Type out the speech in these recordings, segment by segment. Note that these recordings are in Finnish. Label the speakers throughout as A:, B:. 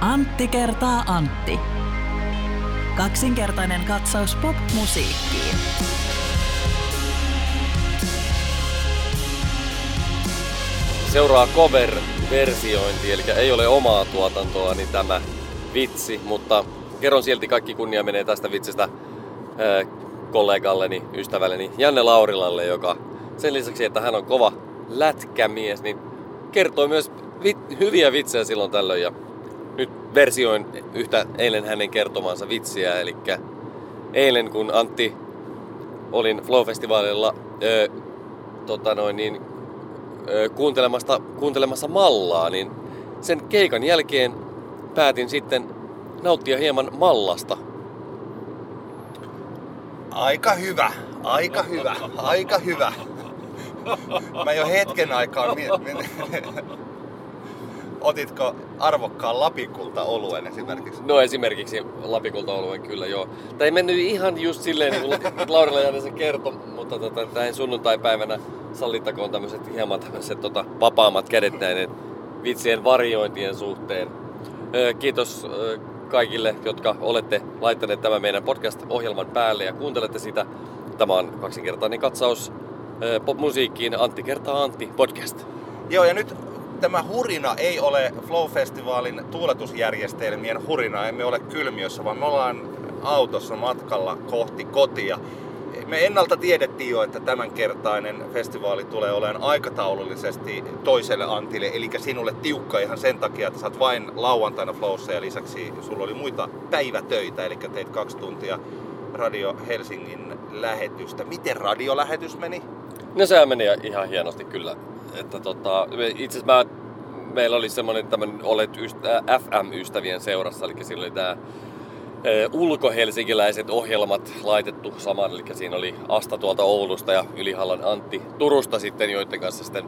A: Antti kertaa Antti. Kaksinkertainen katsaus pop-musiikkiin.
B: Seuraa cover-versiointi, eli ei ole omaa tuotantoa, niin tämä vitsi, mutta kerron silti kaikki kunnia menee tästä vitsistä äh, kollegalleni, ystävälleni Janne Laurilalle, joka sen lisäksi, että hän on kova lätkämies, niin kertoo myös vit- hyviä vitsejä silloin tällöin. Ja nyt versioin yhtä eilen hänen kertomansa vitsiä, eli eilen kun Antti olin Flow-festivaalilla öö, tota noin, niin, öö, kuuntelemassa, kuuntelemassa mallaa, niin sen keikan jälkeen päätin sitten nauttia hieman mallasta.
C: Aika hyvä, aika hyvä, aika hyvä. Mä jo hetken aikaa... Otitko arvokkaan lapikulta oluen esimerkiksi?
B: No esimerkiksi lapikulta oluen kyllä joo. Tämä ei mennyt ihan just silleen niin kuin Laurilla Janne se kertoi, mutta tota, näin sunnuntai-päivänä sallittakoon tämmöiset hieman tämmöiset tota, vapaammat kädet näiden vitsien variointien suhteen. Kiitos kaikille, jotka olette laittaneet tämän meidän podcast-ohjelman päälle ja kuuntelette sitä. Tämä on kaksinkertainen katsaus popmusiikkiin Antti kertaa Antti podcast.
C: Joo, ja nyt tämä hurina ei ole Flow-festivaalin tuuletusjärjestelmien hurina. Emme ole kylmiössä, vaan me ollaan autossa matkalla kohti kotia. Me ennalta tiedettiin jo, että tämänkertainen festivaali tulee olemaan aikataulullisesti toiselle Antille, eli sinulle tiukka ihan sen takia, että sä oot vain lauantaina Flowssa ja lisäksi sulla oli muita päivätöitä, eli teit kaksi tuntia Radio Helsingin lähetystä. Miten radiolähetys meni?
B: No se meni ihan hienosti kyllä. Että tota, itse asiassa meillä oli semmoinen tämmöinen Olet ystä, FM-ystävien seurassa, eli sillä oli tämä ulkohelsinkiläiset ohjelmat laitettu saman, eli siinä oli Asta tuolta Oulusta ja Ylihallan Antti Turusta sitten, joiden kanssa sitten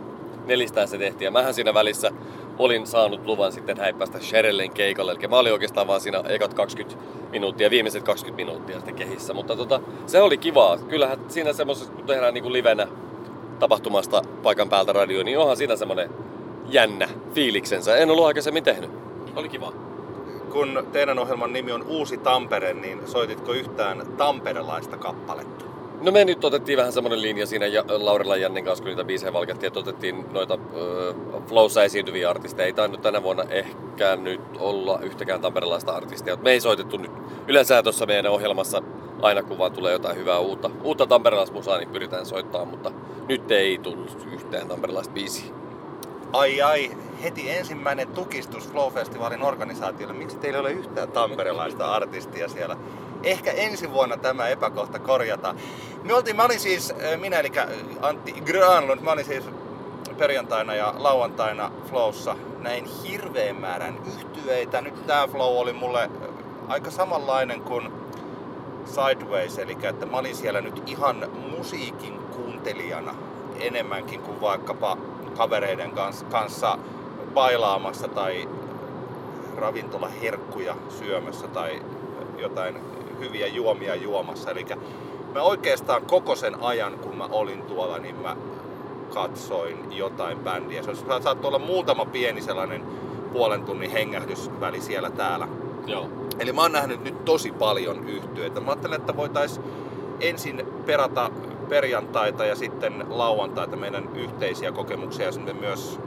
B: nelistään se tehtiin. Ja mähän siinä välissä olin saanut luvan sitten häippäistä Sherellen keikalle, eli mä olin oikeastaan vaan siinä ekat 20 minuuttia, viimeiset 20 minuuttia sitten kehissä. Mutta tota, se oli kivaa. Kyllähän siinä semmoisessa, kun tehdään niin kuin livenä tapahtumasta paikan päältä radio, niin onhan siinä semmoinen jännä fiiliksensä. En ollut aikaisemmin tehnyt. Oli kiva.
C: Kun teidän ohjelman nimi on Uusi Tampere, niin soititko yhtään tamperelaista kappaletta?
B: No me nyt otettiin vähän semmoinen linja siinä Laurilla Jannin kanssa, kun niitä biisejä valkettiin, että otettiin noita äh, Flowssa esiintyviä artisteja. Ei tainnut tänä vuonna ehkä nyt olla yhtäkään tamperelaista artistia. Me ei soitettu nyt yleensä tuossa meidän ohjelmassa aina kun vaan tulee jotain hyvää uutta, uutta tamperelaismusaa, niin pyritään soittaa, mutta nyt ei tullut yhtään tamperelaista biisiä.
C: Ai ai, heti ensimmäinen tukistus Flow-festivaalin organisaatiolle. Miksi teillä ei ole yhtään tamperelaista artistia siellä? Ehkä ensi vuonna tämä epäkohta korjata. Me oltiin, mä olin siis, minä eli Antti Granlund, mä olin siis perjantaina ja lauantaina Flowssa näin hirveän määrän yhtyeitä. Nyt tää Flow oli mulle aika samanlainen kuin Sideways, eli että mä olin siellä nyt ihan musiikin kuuntelijana enemmänkin kuin vaikkapa kavereiden kanssa bailaamassa tai ravintolaherkkuja syömässä tai jotain hyviä juomia juomassa. Eli mä oikeastaan koko sen ajan, kun mä olin tuolla, niin mä katsoin jotain bändiä. Se saattoi olla muutama pieni sellainen puolen tunnin hengähdysväli siellä täällä.
B: Joo.
C: Eli mä oon nähnyt nyt tosi paljon yhtyeitä. Mä ajattelen, että voitais ensin perata perjantaita ja sitten lauantaita meidän yhteisiä kokemuksia. Ja myös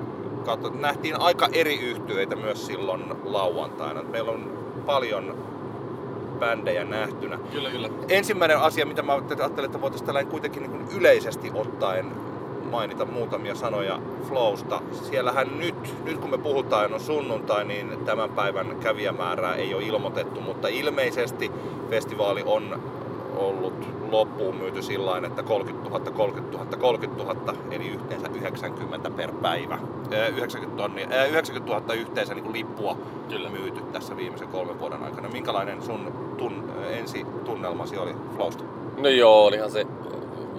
C: katso, nähtiin aika eri yhtyeitä myös silloin lauantaina. Meillä on paljon bändejä nähtynä.
B: Kyllä, kyllä.
C: Ensimmäinen asia, mitä mä ajattelin, että voitaisiin tällainen kuitenkin niin yleisesti ottaen mainita muutamia sanoja Flowsta. Siellähän nyt, nyt kun me puhutaan on sunnuntai, niin tämän päivän kävijämäärää ei ole ilmoitettu, mutta ilmeisesti festivaali on ollut loppuun myyty sillä että 30 000, 30 000, 30 000, eli yhteensä 90 per päivä. 90, tonni, 90 000 yhteensä niin kuin lippua Kyllä. myyty tässä viimeisen kolmen vuoden aikana. Minkälainen sun tun, ensi tunnelmasi oli Flowsta?
B: No joo, olihan se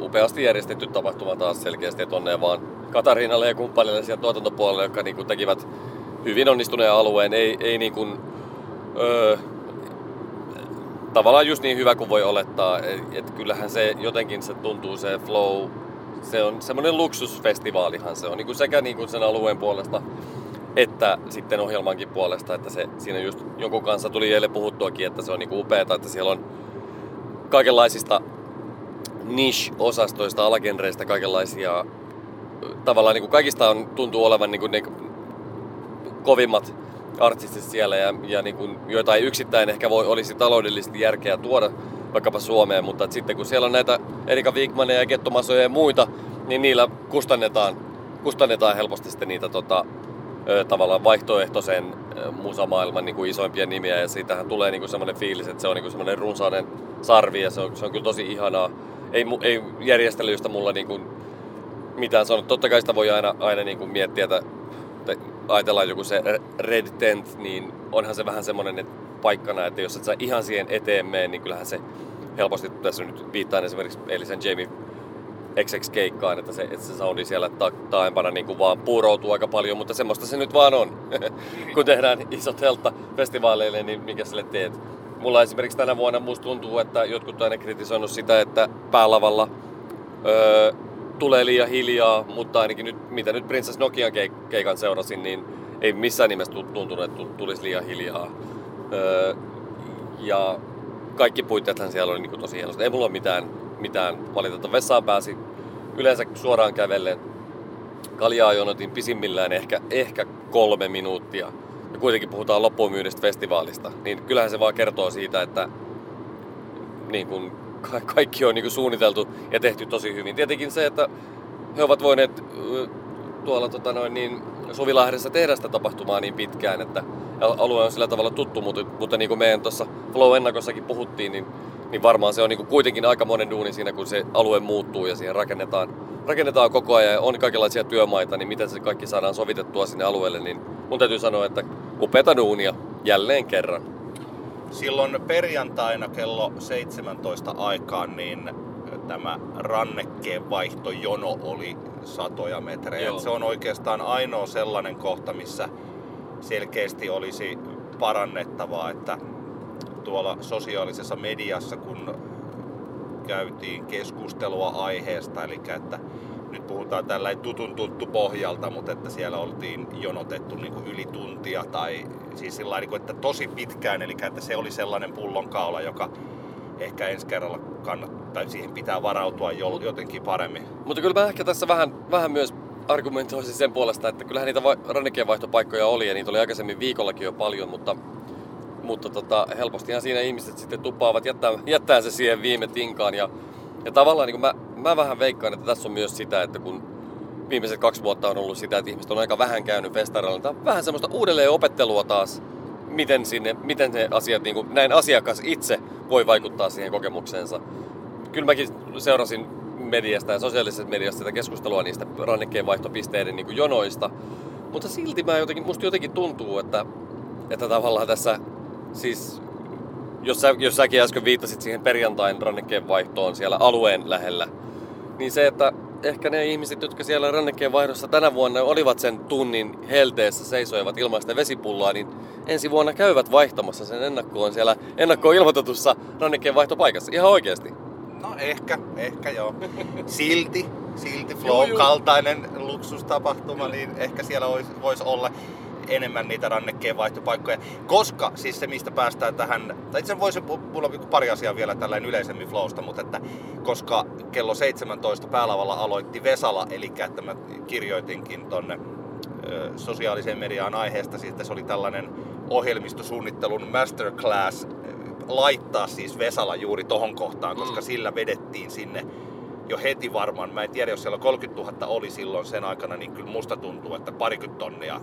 B: upeasti järjestetty tapahtuma taas selkeästi, että onnea vaan Katariinalle ja kumppanille siellä tuotantopuolelle, jotka niin kuin tekivät hyvin onnistuneen alueen. Ei, ei niin kuin, öö, tavallaan just niin hyvä kuin voi olettaa. Et kyllähän se jotenkin se tuntuu se flow, se on semmoinen luksusfestivaalihan se on niin kuin sekä niin kuin sen alueen puolesta että sitten ohjelmankin puolesta, että se siinä just jonkun kanssa tuli eilen puhuttuakin, että se on niinku upeeta, että siellä on kaikenlaisista niche-osastoista, alagenreistä kaikenlaisia tavallaan niin kuin kaikista on, tuntuu olevan niin kuin ne kovimmat artistit siellä, ja, ja niin kuin, joita ei yksittäin ehkä voi, olisi taloudellisesti järkeä tuoda vaikkapa Suomeen, mutta sitten kun siellä on näitä Erika Wigmaneja ja Kettomasoja ja muita, niin niillä kustannetaan, kustannetaan helposti sitten niitä tota, tavallaan vaihtoehtoisen musamaailman niin kuin isoimpia nimiä ja siitähän tulee niin kuin semmoinen fiilis, että se on niin kuin semmoinen runsainen sarvi ja se on, se on kyllä tosi ihanaa. Ei, ei järjestelyistä mulla niin kuin mitään sanonut. Totta kai sitä voi aina, aina niin kuin miettiä, että, että ajatellaan joku se Red Tent, niin onhan se vähän semmoinen että paikkana, että jos et sä ihan siihen eteen mene, niin kyllähän se helposti, tässä nyt viittaan esimerkiksi eilisen Jamie XX-keikkaan, että se, että se soundi siellä ta- taaempana niin kuin vaan puuroutuu aika paljon, mutta semmoista se nyt vaan on. Kun tehdään isot heltta-festivaaleille, niin mikä sille teet? Mulla esimerkiksi tänä vuonna musta tuntuu, että jotkut on aina kritisoinut sitä, että päälavalla öö, tulee liian hiljaa, mutta ainakin nyt, mitä nyt Princess Nokian keikan seurasin, niin ei missään nimessä tuntunut, että tulisi liian hiljaa. Öö, ja kaikki puitteethan siellä oli niin tosi hienosti. Ei mulla ole mitään, mitään valitettavaa. Vessaan pääsi yleensä suoraan kävellen. Kaljaa jonotin pisimmillään ehkä, ehkä kolme minuuttia. Ja kuitenkin puhutaan loppuun festivaalista. Niin kyllähän se vaan kertoo siitä, että niin kuin kaikki on niin kuin suunniteltu ja tehty tosi hyvin. Tietenkin se, että he ovat voineet tuolla tota noin, niin Suvilahdessa tehdä sitä tapahtumaa niin pitkään, että alue on sillä tavalla tuttu, mutta, mutta niin kuin meidän tuossa Flow-ennakossakin puhuttiin, niin, niin varmaan se on niin kuin kuitenkin aika monen duuni siinä, kun se alue muuttuu ja siihen rakennetaan, rakennetaan koko ajan ja on kaikenlaisia työmaita, niin miten se kaikki saadaan sovitettua sinne alueelle, niin mun täytyy sanoa, että upeata duunia jälleen kerran.
C: Silloin perjantaina kello 17 aikaan niin tämä rannekkeen vaihtojono oli satoja metrejä. Se on oikeastaan ainoa sellainen kohta, missä selkeästi olisi parannettavaa, että tuolla sosiaalisessa mediassa, kun käytiin keskustelua aiheesta, eli että nyt puhutaan tällä tutun tuttu pohjalta, mutta että siellä oltiin jonotettu niin kuin yli tuntia tai siis sillä niin että tosi pitkään, eli että se oli sellainen pullonkaula, joka ehkä ensi kerralla kannattaa, tai siihen pitää varautua jotenkin paremmin.
B: Mutta kyllä mä ehkä tässä vähän, vähän myös argumentoisin sen puolesta, että kyllähän niitä rannikeenvaihtopaikkoja oli ja niitä oli aikaisemmin viikollakin jo paljon, mutta, mutta tota, helpostihan siinä ihmiset sitten tupaavat jättää, jättää se siihen viime tinkaan ja, ja tavallaan niin mä, mä vähän veikkaan, että tässä on myös sitä, että kun viimeiset kaksi vuotta on ollut sitä, että ihmiset on aika vähän käynyt festareilla, niin vähän semmoista uudelleen opettelua taas, miten, sinne, miten ne asiat, niin kuin näin asiakas itse voi vaikuttaa siihen kokemukseensa. Kyllä mäkin seurasin mediasta ja sosiaalisesta mediasta sitä keskustelua niistä rannekkeen vaihtopisteiden niin jonoista. Mutta silti mä jotenkin, musta jotenkin tuntuu, että, että tavallaan tässä, siis jos, sä, jos säkin äsken viittasit siihen perjantain rannekkeen vaihtoon siellä alueen lähellä, niin se, että ehkä ne ihmiset, jotka siellä rannekkeen vaihdossa tänä vuonna olivat sen tunnin helteessä seisoivat ilmaista vesipulloa, niin ensi vuonna käyvät vaihtamassa sen ennakkoon siellä ennakkoon ilmoitetussa rannekkeen vaihtopaikassa. Ihan oikeasti.
C: No ehkä, ehkä joo. Silti, silti Flow-kaltainen luksustapahtuma, niin ehkä siellä voisi vois olla enemmän niitä rannekkeen vaihtopaikkoja. Koska, siis se mistä päästään tähän, tai itse voisi, mulla on pari asiaa vielä tällainen yleisemmin Flowsta, mutta että koska kello 17 päälavalla aloitti Vesala, eli että mä kirjoitinkin tonne sosiaaliseen mediaan aiheesta, sitten se oli tällainen ohjelmistosuunnittelun masterclass laittaa siis Vesala juuri tohon kohtaan, koska mm. sillä vedettiin sinne jo heti varmaan. Mä en tiedä, jos siellä 30 000 oli silloin sen aikana, niin kyllä musta tuntuu, että parikymmentä tonnia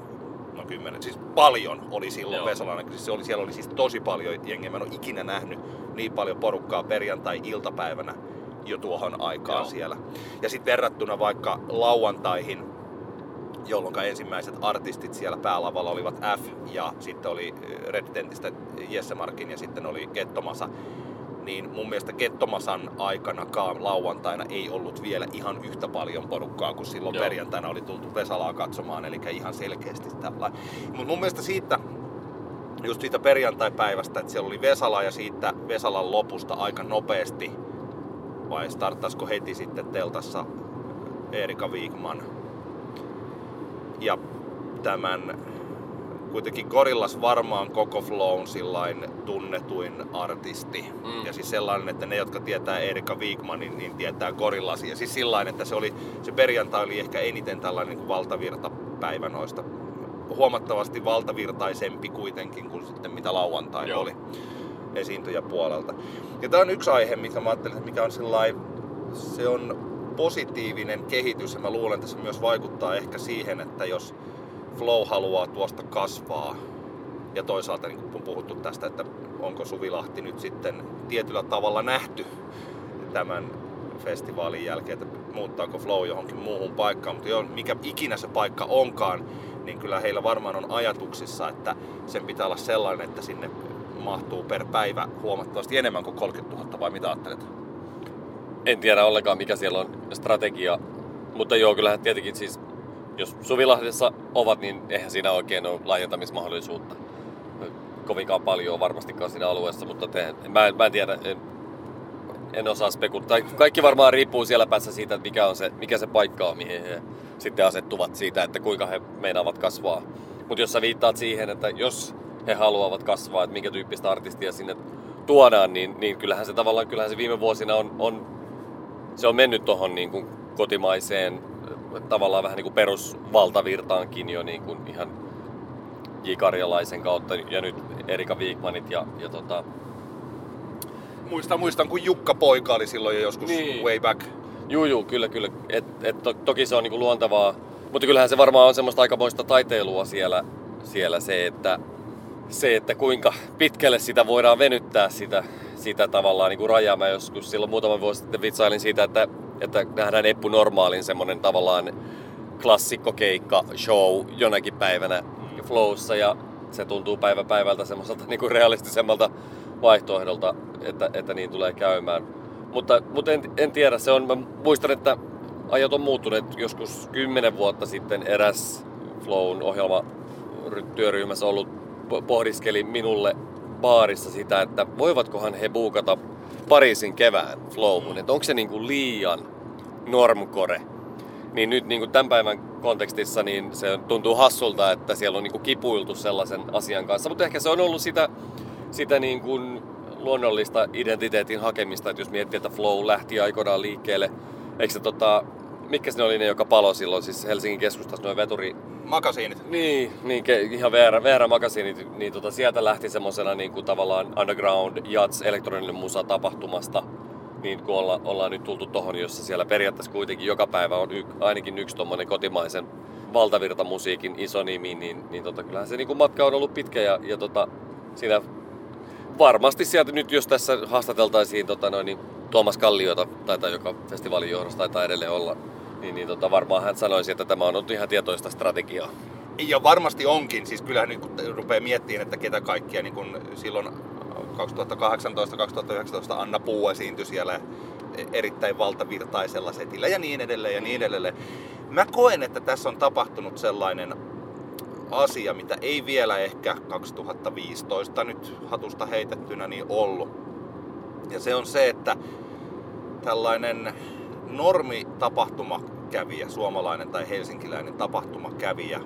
C: no kymmenen, siis paljon oli silloin Joo. Vesalana. Siis se oli, siellä oli siis tosi paljon jengiä. Mä en ole ikinä nähnyt niin paljon porukkaa perjantai-iltapäivänä jo tuohon aikaan Joo. siellä. Ja sitten verrattuna vaikka lauantaihin, jolloin ensimmäiset artistit siellä päälavalla olivat F ja sitten oli Red Tentistä Jesse Markin ja sitten oli Kettomasa niin mun mielestä Kettomasan aikanakaan lauantaina ei ollut vielä ihan yhtä paljon porukkaa kuin silloin Joo. perjantaina oli tultu Vesalaa katsomaan, eli ihan selkeästi tällainen. Mutta mun mielestä siitä, just siitä perjantai-päivästä, että siellä oli Vesala ja siitä Vesalan lopusta aika nopeasti, vai starttaisiko heti sitten teltassa Erika Wigman. Ja tämän kuitenkin Gorillas varmaan koko Flown sillain tunnetuin artisti. Mm. Ja siis sellainen, että ne, jotka tietää Erika Wigmanin, niin tietää Gorillasia. Siis sillain, että se, oli, se perjantai oli ehkä eniten tällainen niin valtavirtapäivä noista. Huomattavasti valtavirtaisempi kuitenkin kuin sitten mitä lauantai Joo. oli esiintyjäpuolelta. Ja tämä on yksi aihe, mikä mä ajattelin, että mikä on sellainen, se on positiivinen kehitys ja mä luulen, että se myös vaikuttaa ehkä siihen, että jos Flow haluaa tuosta kasvaa. Ja toisaalta niin kun on puhuttu tästä, että onko Suvilahti nyt sitten tietyllä tavalla nähty tämän festivaalin jälkeen, että muuttaako Flow johonkin muuhun paikkaan, mutta jo, mikä ikinä se paikka onkaan, niin kyllä heillä varmaan on ajatuksissa, että sen pitää olla sellainen, että sinne mahtuu per päivä huomattavasti enemmän kuin 30 000, vai mitä ajattelet?
B: En tiedä ollenkaan mikä siellä on strategia, mutta joo, kyllähän tietenkin siis, jos Suvilahdessa ovat, niin eihän siinä oikein ole laajentamismahdollisuutta. Kovinkaan paljon on varmastikaan siinä alueessa, mutta te, mä, mä en tiedä, en, en osaa spekuloida. Kaikki varmaan riippuu siellä päässä siitä, että mikä, on se, mikä se paikka on, mihin he sitten asettuvat siitä, että kuinka he meinaavat kasvaa. Mutta jos sä viittaat siihen, että jos he haluavat kasvaa, että minkä tyyppistä artistia sinne tuodaan, niin, niin kyllähän se tavallaan kyllähän se viime vuosina on, on se on mennyt tuohon niin kuin kotimaiseen tavallaan vähän niin kuin perusvaltavirtaankin jo niin kuin ihan J. Karjalaisen kautta ja nyt Erika Wigmanit ja, ja tota...
C: Muistan, muistan, kun Jukka Poika oli silloin jo joskus niin. way back.
B: Juu, juu, kyllä, kyllä. Et, et to, toki se on niin kuin luontevaa, mutta kyllähän se varmaan on semmoista aikamoista taiteilua siellä, siellä se, että, se, että kuinka pitkälle sitä voidaan venyttää sitä, sitä tavallaan niin kuin rajaa. Mä joskus silloin muutama vuosi sitten vitsailin siitä, että, että nähdään Eppu Normaalin semmonen tavallaan klassikkokeikka show jonakin päivänä Flowssa ja se tuntuu päivä päivältä semmoiselta niin kuin realistisemmalta vaihtoehdolta, että, että niin tulee käymään. Mutta, mutta en, en tiedä, se on, mä muistan, että ajat on muuttuneet joskus kymmenen vuotta sitten eräs Flown ohjelma työryhmässä ollut pohdiskeli minulle baarissa sitä, että voivatkohan he buukata Pariisin kevään flowhun, että onko se niinku liian normcore. Niin nyt niinku tämän päivän kontekstissa niin se tuntuu hassulta, että siellä on niinku kipuiltu sellaisen asian kanssa, mutta ehkä se on ollut sitä, sitä niinku luonnollista identiteetin hakemista, että jos miettii, että Flow lähti aikoinaan liikkeelle, eikö se tota, mitkä ne oli ne, joka palo silloin, siis Helsingin keskustassa, noin veturi...
C: Makasiinit.
B: Niin, niin ihan VR, VR makasiinit, niin tota, sieltä lähti semmosena niin kuin tavallaan underground jats elektroninen musa tapahtumasta, niin kun olla, ollaan nyt tultu tohon, jossa siellä periaatteessa kuitenkin joka päivä on y, ainakin yksi tommonen kotimaisen valtavirtamusiikin iso nimi, niin, niin tota, kyllähän se niin kuin matka on ollut pitkä ja, ja tota, siinä varmasti sieltä nyt, jos tässä haastateltaisiin tota noin, niin Tuomas Kalliota, taitaa joka festivaalin johdossa taitaa edelleen olla, niin, niin tota, varmaan hän sanoisi, että tämä on ollut ihan tietoista strategiaa.
C: Ja varmasti onkin, siis kyllähän nyt kun rupeaa miettimään, että ketä kaikkia niin kun silloin 2018-2019 Anna Puu esiintyi siellä erittäin valtavirtaisella setillä ja niin edelleen ja niin edelleen. Mä koen, että tässä on tapahtunut sellainen asia, mitä ei vielä ehkä 2015 nyt hatusta heitettynä niin ollut. Ja se on se, että tällainen normi tapahtumakävijä, suomalainen tai helsinkiläinen tapahtumakävijä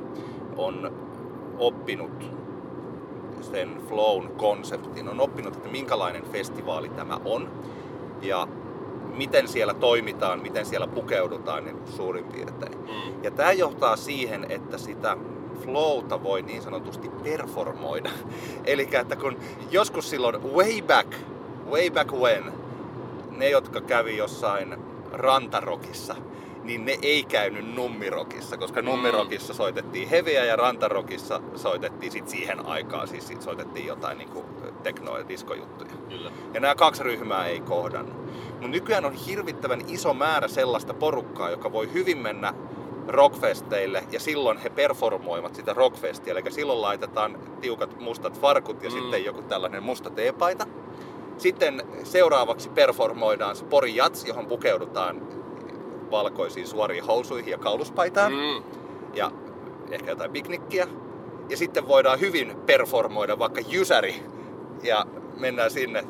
C: on oppinut sen flown konseptin, on oppinut, että minkälainen festivaali tämä on ja miten siellä toimitaan, miten siellä pukeudutaan niin suurin piirtein. Mm. Ja tämä johtaa siihen, että sitä flowta voi niin sanotusti performoida. Eli että kun joskus silloin way back, way back when, ne jotka kävi jossain rantarokissa, niin ne ei käynyt nummirokissa, koska mm. nummirokissa soitettiin heviä ja rantarokissa soitettiin sit siihen aikaan, siis sit soitettiin jotain niinku tekno- ja diskojuttuja. Kyllä. Ja nämä kaksi ryhmää ei kohdannut. Mutta nykyään on hirvittävän iso määrä sellaista porukkaa, joka voi hyvin mennä rockfesteille ja silloin he performoivat sitä rockfestia. Eli silloin laitetaan tiukat mustat farkut ja mm. sitten joku tällainen musta teepaita. Sitten seuraavaksi performoidaan se Pori Jats, johon pukeudutaan valkoisiin suoriin housuihin ja kauluspaitaan. Mm. Ja ehkä jotain piknikkiä. Ja sitten voidaan hyvin performoida vaikka Jysäri ja mennään sinne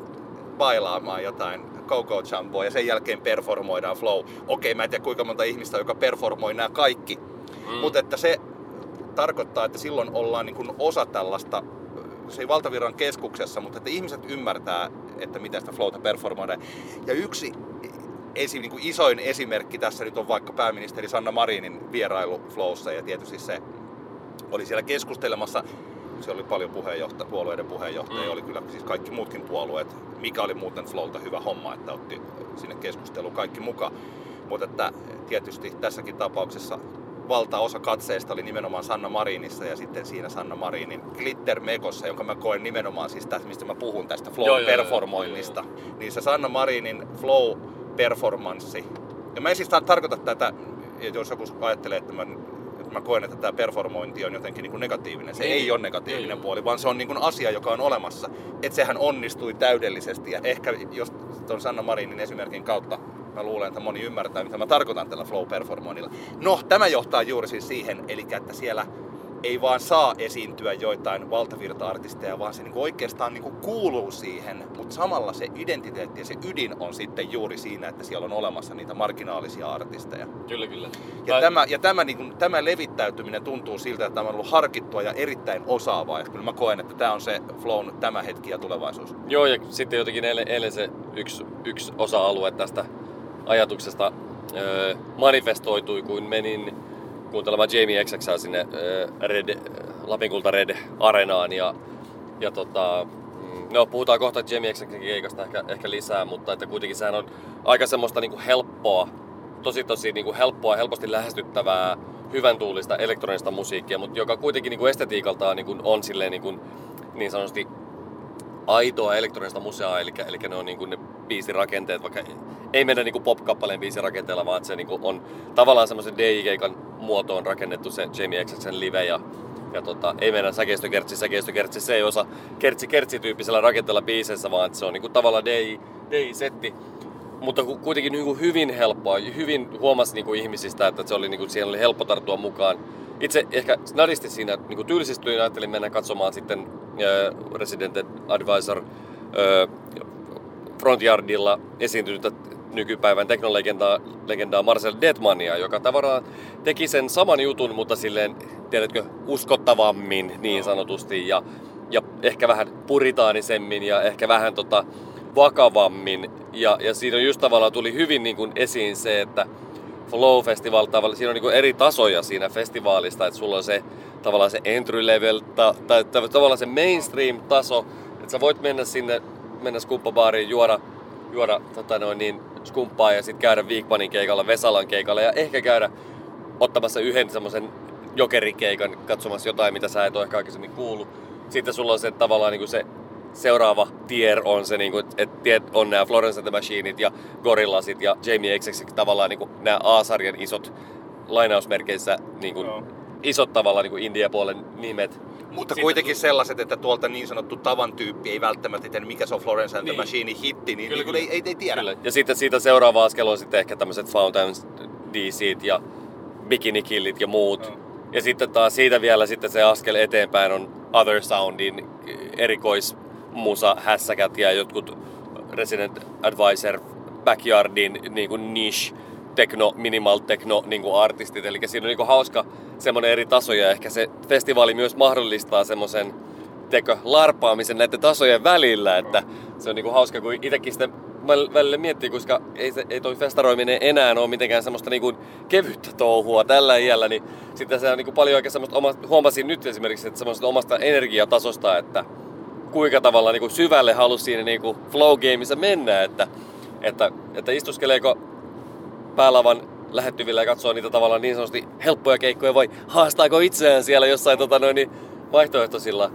C: bailaamaan jotain Coco Jumboa ja sen jälkeen performoidaan flow. Okei, mä en tiedä kuinka monta ihmistä, joka performoi nämä kaikki. Mm. Mutta että se tarkoittaa, että silloin ollaan niin kuin osa tällaista, se ei valtavirran keskuksessa, mutta että ihmiset ymmärtää, että miten sitä flowta performoidaan. Ja yksi esi, niin kuin isoin esimerkki tässä nyt on vaikka pääministeri Sanna Marinin vierailu Flowssa ja tietysti se oli siellä keskustelemassa se oli paljon puheenjohtaja, puolueiden puheenjohtajia, mm. oli kyllä siis kaikki muutkin puolueet, mikä oli muuten Flowta hyvä homma, että otti sinne keskusteluun kaikki mukaan. Mutta että tietysti tässäkin tapauksessa valtaosa katseista oli nimenomaan Sanna Marinissa ja sitten siinä Sanna Marinin Glitter Mekossa, jonka mä koen nimenomaan siis tästä, mistä mä puhun tästä flow-performoinnista. Niin se Sanna Marinin flow-performanssi. Ja mä en siis tarkoita tätä, jos joku ajattelee, että mä mä koen, että tämä performointi on jotenkin niin kuin negatiivinen. Se ei, ei ole negatiivinen ei. puoli, vaan se on niin kuin asia, joka on olemassa. Että sehän onnistui täydellisesti. Ja ehkä jos tuon Sanna Marinin esimerkin kautta mä luulen, että moni ymmärtää, mitä mä tarkoitan tällä flow-performoinnilla. No, tämä johtaa juuri siis siihen, eli että siellä ei vaan saa esiintyä joitain valtavirta-artisteja, vaan se niinku oikeastaan niinku kuuluu siihen, mutta samalla se identiteetti ja se ydin on sitten juuri siinä, että siellä on olemassa niitä marginaalisia artisteja.
B: Kyllä, kyllä.
C: Ja, tai... tämä, ja tämä, niinku, tämä levittäytyminen tuntuu siltä, että tämä on ollut harkittua ja erittäin osaavaa. Ja kyllä mä koen, että tämä on se flown tämä hetki ja tulevaisuus.
B: Joo, ja sitten jotenkin eilen, eilen se yksi, yksi osa-alue tästä ajatuksesta öö, manifestoitui, kun menin kuuntelemaan Jamie XX sinne Red, Lapinkulta Red Arenaan ja, ja tota, mm, No, puhutaan kohta Jamie XX keikasta ehkä, ehkä lisää, mutta että kuitenkin sehän on aika semmoista niinku helppoa, tosi tosi niinku helppoa, helposti lähestyttävää, hyvän tuulista elektronista musiikkia, mutta joka kuitenkin niinku estetiikaltaan niinku on silleen niinku, niin sanotusti aitoa elektronista museaa, eli, eli ne on niinku ne biisirakenteet, vaikka ei mennä niinku pop-kappaleen biisirakenteella, vaan se niinku on tavallaan semmoisen DJ-keikan muotoon rakennettu se Jamie XXn live ja, ja tota, ei mennä säkeistökertsi, säkeistökertsi, se ei osa kertsi kertsi tyyppisellä rakenteella biiseissä, vaan se on niinku tavallaan DJ, DJ-setti. Mutta kuitenkin niinku hyvin helppoa, hyvin huomasi niinku ihmisistä, että se oli, niinku, siihen oli helppo tarttua mukaan. Itse ehkä snadisti siinä niinku tylsistyin, ajattelin mennä katsomaan sitten Resident Advisor Frontyardilla esiintynyttä nykypäivän teknolegendaa legendaa Marcel Detmania, joka tavallaan teki sen saman jutun, mutta silleen, tiedätkö, uskottavammin niin sanotusti ja, ja ehkä vähän puritaanisemmin ja ehkä vähän tota, vakavammin. Ja, ja siinä just tavallaan tuli hyvin niin kuin esiin se, että Flow Festival, tavallaan, siinä on niin kuin eri tasoja siinä festivaalista, että sulla on se tavallaan se entry level, ta, tai tavallaan se mainstream taso, että sä voit mennä sinne, mennä skumppabaariin, juoda, juoda tota noin, niin, skumppaa ja sitten käydä Viikmanin keikalla, Vesalan keikalla ja ehkä käydä ottamassa yhden semmoisen jokerikeikan katsomassa jotain, mitä sä et ole ehkä aikaisemmin kuullut. Sitten sulla on se tavallaan niin kuin se seuraava tier on se, niin kuin, että on nämä Florence and the Machineit ja Gorillasit ja Jamie XX tavallaan niin kuin nämä A-sarjan isot lainausmerkeissä niin kuin, isot tavallaan niin India-puolen nimet.
C: Mutta kuitenkin sellaiset, että tuolta niin sanottu tavan tyyppi ei välttämättä tiedä, mikä se on Florence and niin. the Machine hitti, niin, kyllä, niin kyllä. Ei, ei, ei tiedä. Kyllä.
B: Ja sitten siitä seuraava askel on sitten ehkä tämmöiset Fountains DCt ja Bikini Killit ja muut. No. Ja sitten taas siitä vielä sitten se askel eteenpäin on Other Soundin erikoismusa hässäkät ja jotkut Resident Advisor Backyardin niin kuin niche techno, minimal techno niin artistit. Eli siinä on niin hauska semmoinen eri tasoja. Ja ehkä se festivaali myös mahdollistaa semmoisen teko larpaamisen näiden tasojen välillä, että se on niin kuin hauska, kun itsekin sitten välillä miettii, koska ei, se, ei toi festaroiminen enää ole mitenkään semmoista niin kuin kevyttä touhua tällä iällä, niin sitten se on niin kuin paljon oikein semmoista, oma, huomasin nyt esimerkiksi, että semmoista omasta energiatasosta, että kuinka tavalla niin kuin syvälle halusi siinä niin kuin flow gameissa mennä, että, että, että istuskeleeko päälavan lähettyvillä ja katsoo niitä tavallaan niin sanotusti helppoja keikkoja vai haastaako itseään siellä jossain tota noin, niin vaihtoehtoisilla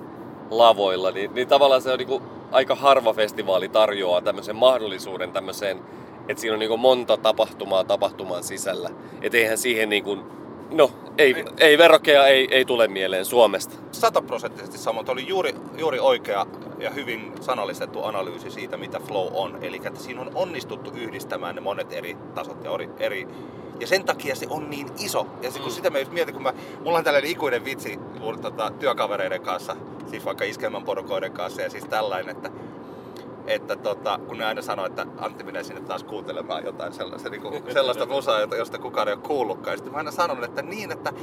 B: lavoilla, niin, niin tavallaan se on niin aika harva festivaali tarjoaa tämmöisen mahdollisuuden tämmöiseen, että siinä on niin monta tapahtumaa tapahtuman sisällä. Että eihän siihen niin kuin, no ei, ei, ei verrokkeja ei, ei tule mieleen Suomesta.
C: Sataprosenttisesti samoin. oli juuri, juuri oikea ja hyvin sanallistettu analyysi siitä, mitä flow on. Eli että siinä on onnistuttu yhdistämään ne monet eri tasot ja eri ja sen takia se on niin iso. Ja se, kun mm. sitä mä mietin, kun mä, mulla on tällainen ikuinen vitsi tota, työkavereiden kanssa, siis vaikka iskelmän porukoiden kanssa ja siis tällainen, että että tota, kun ne aina sanoo, että Antti menee sinne taas kuuntelemaan jotain sellaista, niin kuin, sellaista musaa, josta kukaan ei ole kuullutkaan. Sitten mä aina sanon, että niin, että,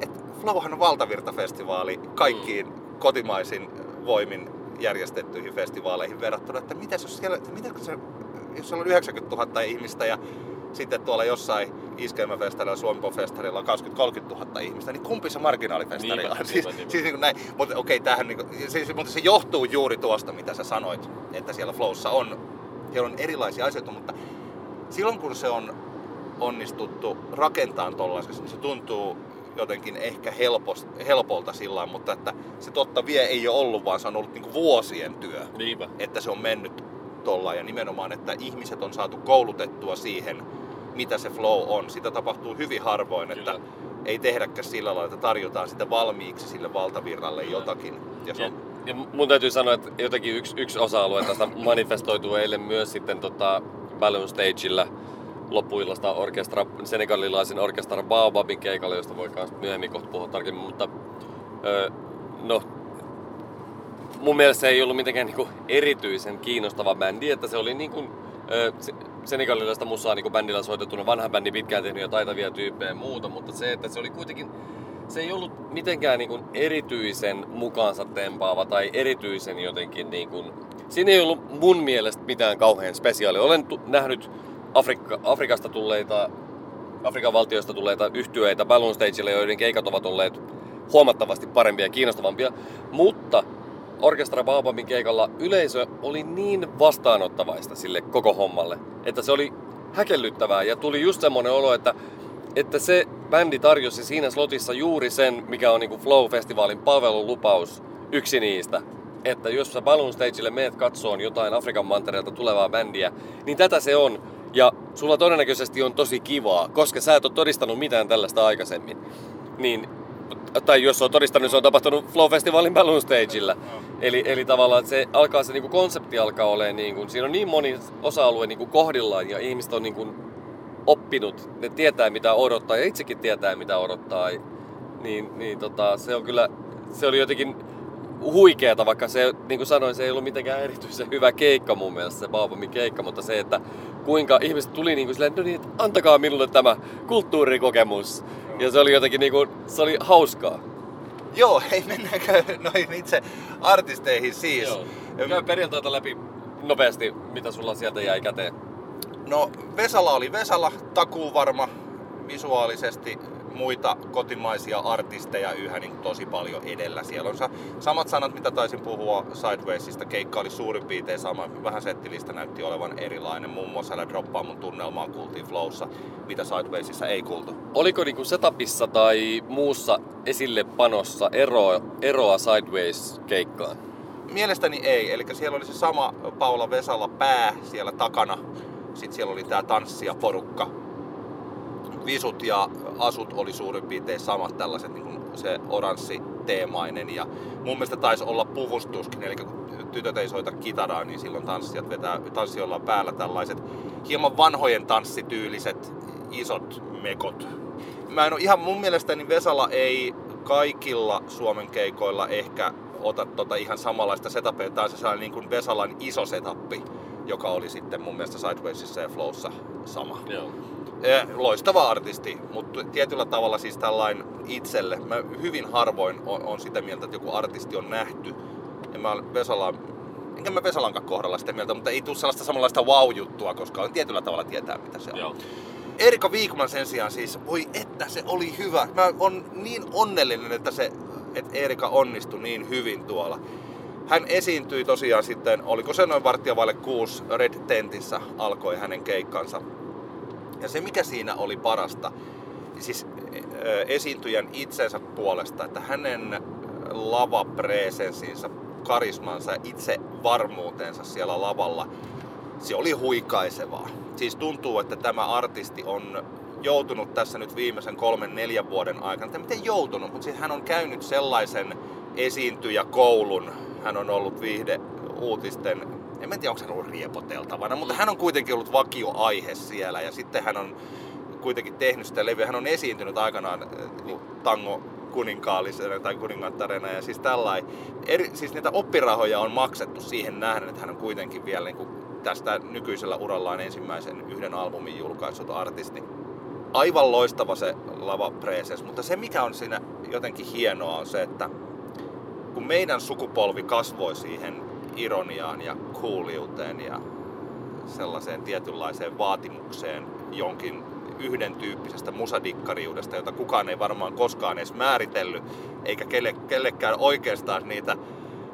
C: että Flowhan on valtavirtafestivaali kaikkiin
B: Mm.
C: kotimaisin voimin järjestettyihin festivaaleihin verrattuna, että mitäs jos siellä, mitäs se, jos siellä on 90 000 ihmistä ja sitten tuolla jossain iskelmäfestarilla, Suomipon-festarilla on 20-30 000 ihmistä, niin kumpi se marginaalifestari on? Siis,
B: niinpä, niinpä.
C: siis niin näin, mutta okei, tämähän niin kuin, siis, mutta se johtuu juuri tuosta, mitä sä sanoit, että siellä Flowssa on, siellä on erilaisia asioita, mutta silloin kun se on onnistuttu rakentamaan tollaisessa, niin se tuntuu jotenkin ehkä helpos, helpolta sillä mutta että se totta vie ei ole ollut, vaan se on ollut niin kuin vuosien työ
B: Niinpä.
C: että se on mennyt tolla ja nimenomaan, että ihmiset on saatu koulutettua siihen, mitä se flow on. Sitä tapahtuu hyvin harvoin, että
B: Kyllä.
C: ei tehdäkään sillä lailla, että tarjotaan sitä valmiiksi sille valtavirralle jotakin. Ja se on,
B: ja mun täytyy sanoa, että jotenkin yksi, yksi osa-alue tästä manifestoituu eilen myös sitten tota Balloon Stageillä loppuillasta orkestra, senegalilaisen orkestra Baobabin keikalla, josta voi myös myöhemmin kohta puhua tarkemmin, mutta ö, no, mun mielestä se ei ollut mitenkään niinku erityisen kiinnostava bändi, että se oli niinku, ö, se- senegalilaista musaa niinku bändillä soitettuna vanha bändi, pitkään tehnyt ja taitavia tyyppejä ja muuta, mutta se, että se oli kuitenkin se ei ollut mitenkään niin kuin erityisen mukaansa tempaava tai erityisen jotenkin niin kuin, siinä ei ollut mun mielestä mitään kauhean spesiaalia. Olen tu- nähnyt Afrikka, Afrikasta tulleita, Afrikan valtioista tulleita yhtyeitä Balloon Stageilla, joiden keikat ovat olleet huomattavasti parempia ja kiinnostavampia, mutta Orkestra Baobabin keikalla yleisö oli niin vastaanottavaista sille koko hommalle, että se oli häkellyttävää ja tuli just semmoinen olo, että, että se bändi tarjosi siinä slotissa juuri sen, mikä on niinku Flow-festivaalin palvelulupaus, yksi niistä. Että jos sä Balloon Stageille meet katsoon jotain Afrikan mantereelta tulevaa bändiä, niin tätä se on. Ja sulla todennäköisesti on tosi kivaa, koska sä et ole todistanut mitään tällaista aikaisemmin. Niin tai jos on todistanut, se on tapahtunut Flow-festivaalin Balloon Stageillä. Eli, eli tavallaan se alkaa se niinku konsepti alkaa olemaan, niinku, siinä on niin moni osa-alue niinku kohdillaan ja ihmiset on niinku oppinut, ne tietää mitä odottaa ja itsekin tietää mitä odottaa. Niin, niin tota, se on kyllä, se oli jotenkin huikeeta, vaikka se, niin kuin sanoin, se ei ollut mitenkään erityisen hyvä keikka mun mielestä, se Baubamin keikka, mutta se, että kuinka ihmiset tuli niin kuin silleen, no niin, että antakaa minulle tämä kulttuurikokemus. Ja se oli jotenkin niin kuin, se oli hauskaa.
C: joo, ei mennäänkö noihin itse artisteihin siis.
B: Joo. Käy perjantaita läpi nopeasti, mitä sulla sieltä jäi käteen.
C: No Vesala oli Vesala, takuu varma visuaalisesti muita kotimaisia artisteja yhä niin tosi paljon edellä. Siellä on sa- samat sanat, mitä taisin puhua Sidewaysista. Keikka oli suurin piirtein sama. Vähän settilistä näytti olevan erilainen. Muun muassa älä droppaa mun tunnelmaa kuultiin Flowssa, mitä Sidewaysissa ei kuultu.
B: Oliko niinku setupissa tai muussa esille panossa eroa, eroa Sideways-keikkaan?
C: Mielestäni ei. Eli siellä oli se sama Paula Vesala pää siellä takana. Sitten siellä oli tää tanssia porukka. Visut ja asut oli suurin piirtein samat tällaiset, niin kuin se oranssi teemainen. Ja mun mielestä taisi olla puvustuskin, eli kun tytöt ei soita kitaraa, niin silloin tanssijat vetää, tanssijoilla päällä tällaiset hieman vanhojen tanssityyliset isot mekot. Mä en ihan mun mielestäni Vesala ei kaikilla Suomen keikoilla ehkä ota tota ihan samanlaista setupia. Tää on se sellainen niin kuin Vesalan iso setappi, joka oli sitten mun mielestä Sidewaysissa ja Flowssa sama.
B: Joo.
C: Loistava artisti, mutta tietyllä tavalla siis tällainen itselle. Mä hyvin harvoin on, on sitä mieltä, että joku artisti on nähty. Ja mä olen Vesala, enkä mä Vesalankaan kohdalla sitä mieltä, mutta ei tule sellaista samanlaista wow-juttua, koska on tietyllä tavalla tietää, mitä se on.
B: Joo.
C: Erika Viikman sen sijaan siis, voi että se oli hyvä. Mä on niin onnellinen, että se, että Erika onnistui niin hyvin tuolla. Hän esiintyi tosiaan sitten, oliko se noin varttia vaille kuusi Red Tentissä alkoi hänen keikkansa. Ja se mikä siinä oli parasta, siis esiintyjän itsensä puolesta, että hänen lavapresenssinsä, karismansa ja itse varmuutensa siellä lavalla, se oli huikaisevaa. Siis tuntuu, että tämä artisti on joutunut tässä nyt viimeisen kolmen, neljän vuoden aikana, tai miten joutunut, mutta siis hän on käynyt sellaisen esiintyjäkoulun, hän on ollut viihde uutisten, en mä tiedä onko hän ollut riepoteltavana, mutta hän on kuitenkin ollut vakioaihe siellä ja sitten hän on kuitenkin tehnyt sitä levyä, hän on esiintynyt aikanaan äh, niin tango kuninkaallisena tai kuningattarena ja siis tällainen. Eri, siis niitä oppirahoja on maksettu siihen nähden, että hän on kuitenkin vielä niin kuin tästä nykyisellä urallaan ensimmäisen yhden albumin julkaissut artisti. Aivan loistava se lava presence, mutta se mikä on siinä jotenkin hienoa on se, että kun meidän sukupolvi kasvoi siihen ironiaan ja kuuliuteen ja sellaiseen tietynlaiseen vaatimukseen jonkin yhden tyyppisestä musadikkariudesta, jota kukaan ei varmaan koskaan edes määritellyt, eikä kelle, kellekään oikeastaan niitä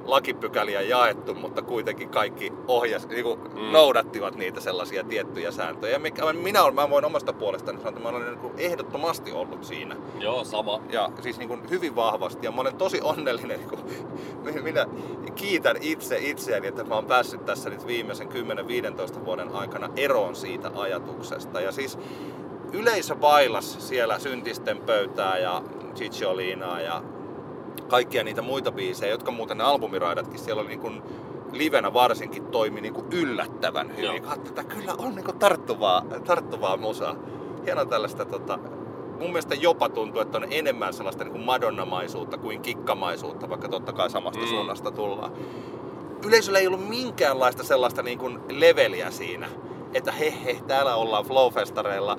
C: lakipykäliä jaettu, mutta kuitenkin kaikki ohjas, niin kuin mm. noudattivat niitä sellaisia tiettyjä sääntöjä. Mikä, minä, olen, mä voin omasta puolestani sanoa, että mä olen niin ehdottomasti ollut siinä.
B: Joo, sama.
C: Ja siis niin kuin hyvin vahvasti. Ja mä olen tosi onnellinen, niin kuin, minä kiitän itse itseäni, että mä oon päässyt tässä nyt viimeisen 10-15 vuoden aikana eroon siitä ajatuksesta. Ja siis yleisö bailas siellä syntisten pöytää ja Chicholinaa ja kaikkia niitä muita biisejä, jotka muuten ne albumiraidatkin siellä oli niin kuin livenä varsinkin toimi niin kuin yllättävän hyvin. Tätä kyllä on niin kuin tarttuvaa, tarttuvaa musaa. Hieno tällaista tota, mun mielestä jopa tuntuu, että on enemmän sellaista niin kuin madonnamaisuutta kuin kikkamaisuutta, vaikka totta kai samasta mm. suunnasta tullaan. Yleisöllä ei ollut minkäänlaista sellaista niin kuin leveliä siinä, että he he, täällä ollaan Flowfestareilla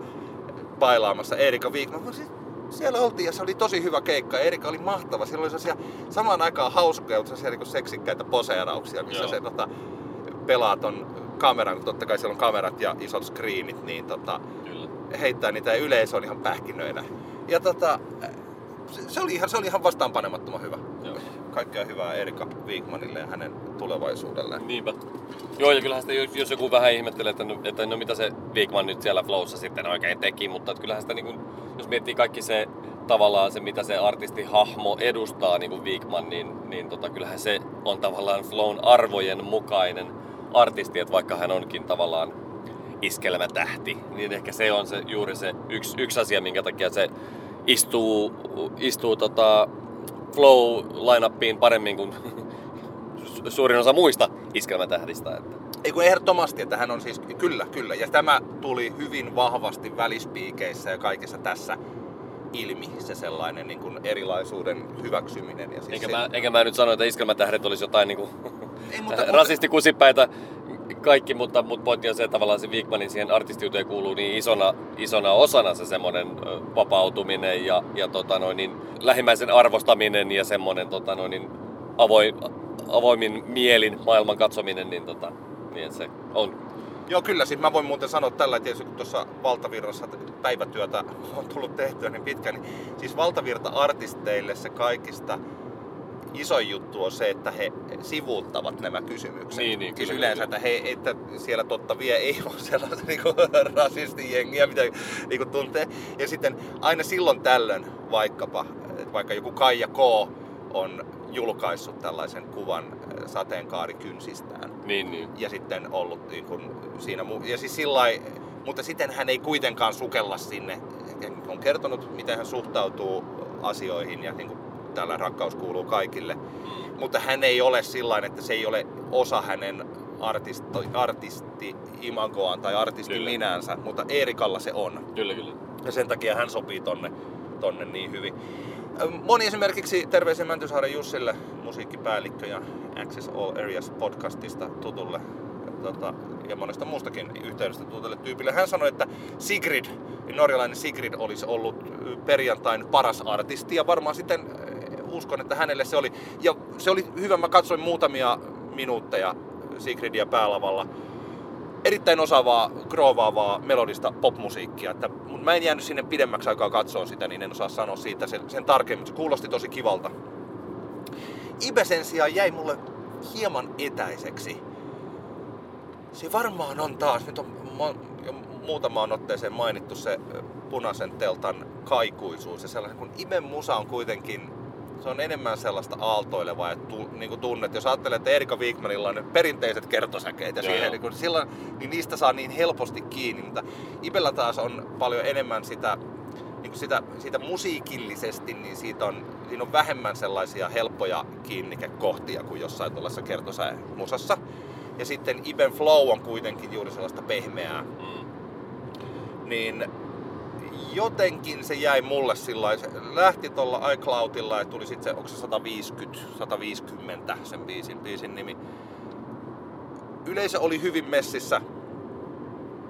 C: bailaamassa Erika Viikman. Siis siellä oltiin ja se oli tosi hyvä keikka. Erika oli mahtava. Siellä oli sellaisia samaan aikaan hauskoja, mutta sellaisia niin seksikkäitä poseerauksia, missä Joo. se tota, pelaa ton kameran, kun totta kai siellä on kamerat ja isot screenit, niin tota, Kyllä. heittää niitä ja yleisö on ihan pähkinöinä. Ja tota, se oli ihan, se oli ihan vastaanpanemattoman hyvä. Joo. Kaikkea hyvää Erika Wigmanille ja hänen tulevaisuudelleen.
B: Niinpä. Joo, ja kyllähän sitä, jos joku vähän ihmettelee, että no, että no mitä se Wigman nyt siellä Flowssa sitten oikein teki, mutta että kyllähän sitä niin kuin, jos miettii kaikki se tavallaan se, mitä se artistihahmo edustaa, niin kuin Wigman, niin, niin tota, kyllähän se on tavallaan Flown arvojen mukainen artisti, että vaikka hän onkin tavallaan iskelmätähti, niin ehkä se on se, juuri se yksi, yksi asia, minkä takia se istuu, istuu tota flow lineuppiin paremmin kuin suurin osa muista iskelmätähdistä. Että.
C: Ei kun ehdottomasti, että hän on siis, kyllä, kyllä. Ja tämä tuli hyvin vahvasti välispiikeissä ja kaikessa tässä ilmi se sellainen niin kuin erilaisuuden hyväksyminen. Ja siis
B: enkä,
C: se...
B: mä, enkä mä nyt sano, että iskelmätähdet olisi jotain niin kuin Ei, mutta, rasistikusipäitä kaikki, mutta, mutta pointti on se, että tavallaan se Wigmanin siihen artistiuteen kuuluu niin isona, isona osana se semmoinen vapautuminen ja, ja tota noin, niin, lähimmäisen arvostaminen ja semmoinen tota noin, niin, avoin, avoimin mielin maailman katsominen, niin, tota, niin se on
C: Joo, kyllä. Siis mä voin muuten sanoa tällä, tietysti kun tuossa valtavirrassa päivätyötä on tullut tehtyä niin pitkään, niin siis valtavirta-artisteille se kaikista isoin juttu on se, että he sivuuttavat nämä kysymykset.
B: Niin, niin,
C: siis yleensä, että, he, että siellä totta vie ei ole sellaista niin kuin, rasistijengiä, mitä niin kuin tuntee. Ja sitten aina silloin tällöin vaikkapa, vaikka joku Kaija K. on julkaissut tällaisen kuvan äh, sateenkaarikynsistään.
B: Niin, niin.
C: Ja sitten ollut niin kuin, siinä, ja siis sillai, mutta sitten hän ei kuitenkaan sukella sinne. Hän on kertonut, miten hän suhtautuu asioihin ja niin kuin, täällä rakkaus kuuluu kaikille. Mm. Mutta hän ei ole sillä että se ei ole osa hänen artisti, artisti-imagoaan tai artisti-minänsä, mutta Eerikalla se on.
B: Kyllä, kyllä.
C: Ja sen takia hän sopii tonne, tonne niin hyvin. Moni esimerkiksi terveisiä Mäntysaaren Jussille, musiikkipäällikkö ja Access All Areas podcastista tutulle tota, ja monesta muustakin yhteydestä tutulle tyypille. Hän sanoi, että Sigrid, norjalainen Sigrid olisi ollut perjantain paras artisti ja varmaan sitten uskon, että hänelle se oli. Ja se oli hyvä, mä katsoin muutamia minuutteja Sigridia päälavalla. Erittäin osaavaa, groovaavaa, melodista popmusiikkia. Että, mä en jäänyt sinne pidemmäksi aikaa katsoa sitä, niin en osaa sanoa siitä sen, sen tarkemmin. Se kuulosti tosi kivalta. Ibe sen sijaan jäi mulle hieman etäiseksi. Se varmaan on taas, nyt on jo muutamaan otteeseen mainittu se punaisen teltan kaikuisuus ja sellainen, kun Iben musa on kuitenkin se on enemmän sellaista aaltoilevaa ja tu, niin kuin tunnet. Jos ajattelee, että Erika Wigmanilla on ne perinteiset kertosäkeet ja siihen, niin, silloin, niin niistä saa niin helposti kiinni. Mutta Ibellä taas on paljon enemmän sitä, niin kuin sitä, sitä musiikillisesti, niin siitä on, siinä on vähemmän sellaisia helppoja kiinnikekohtia kuin jossain tuollaisessa kertosämusassa. Ja sitten Iben flow on kuitenkin juuri sellaista pehmeää. Mm. Niin jotenkin se jäi mulle sillä se lähti tuolla iCloudilla ja tuli sitten se, onko se 150, 150 sen biisin, biisin nimi. Yleisö oli hyvin messissä.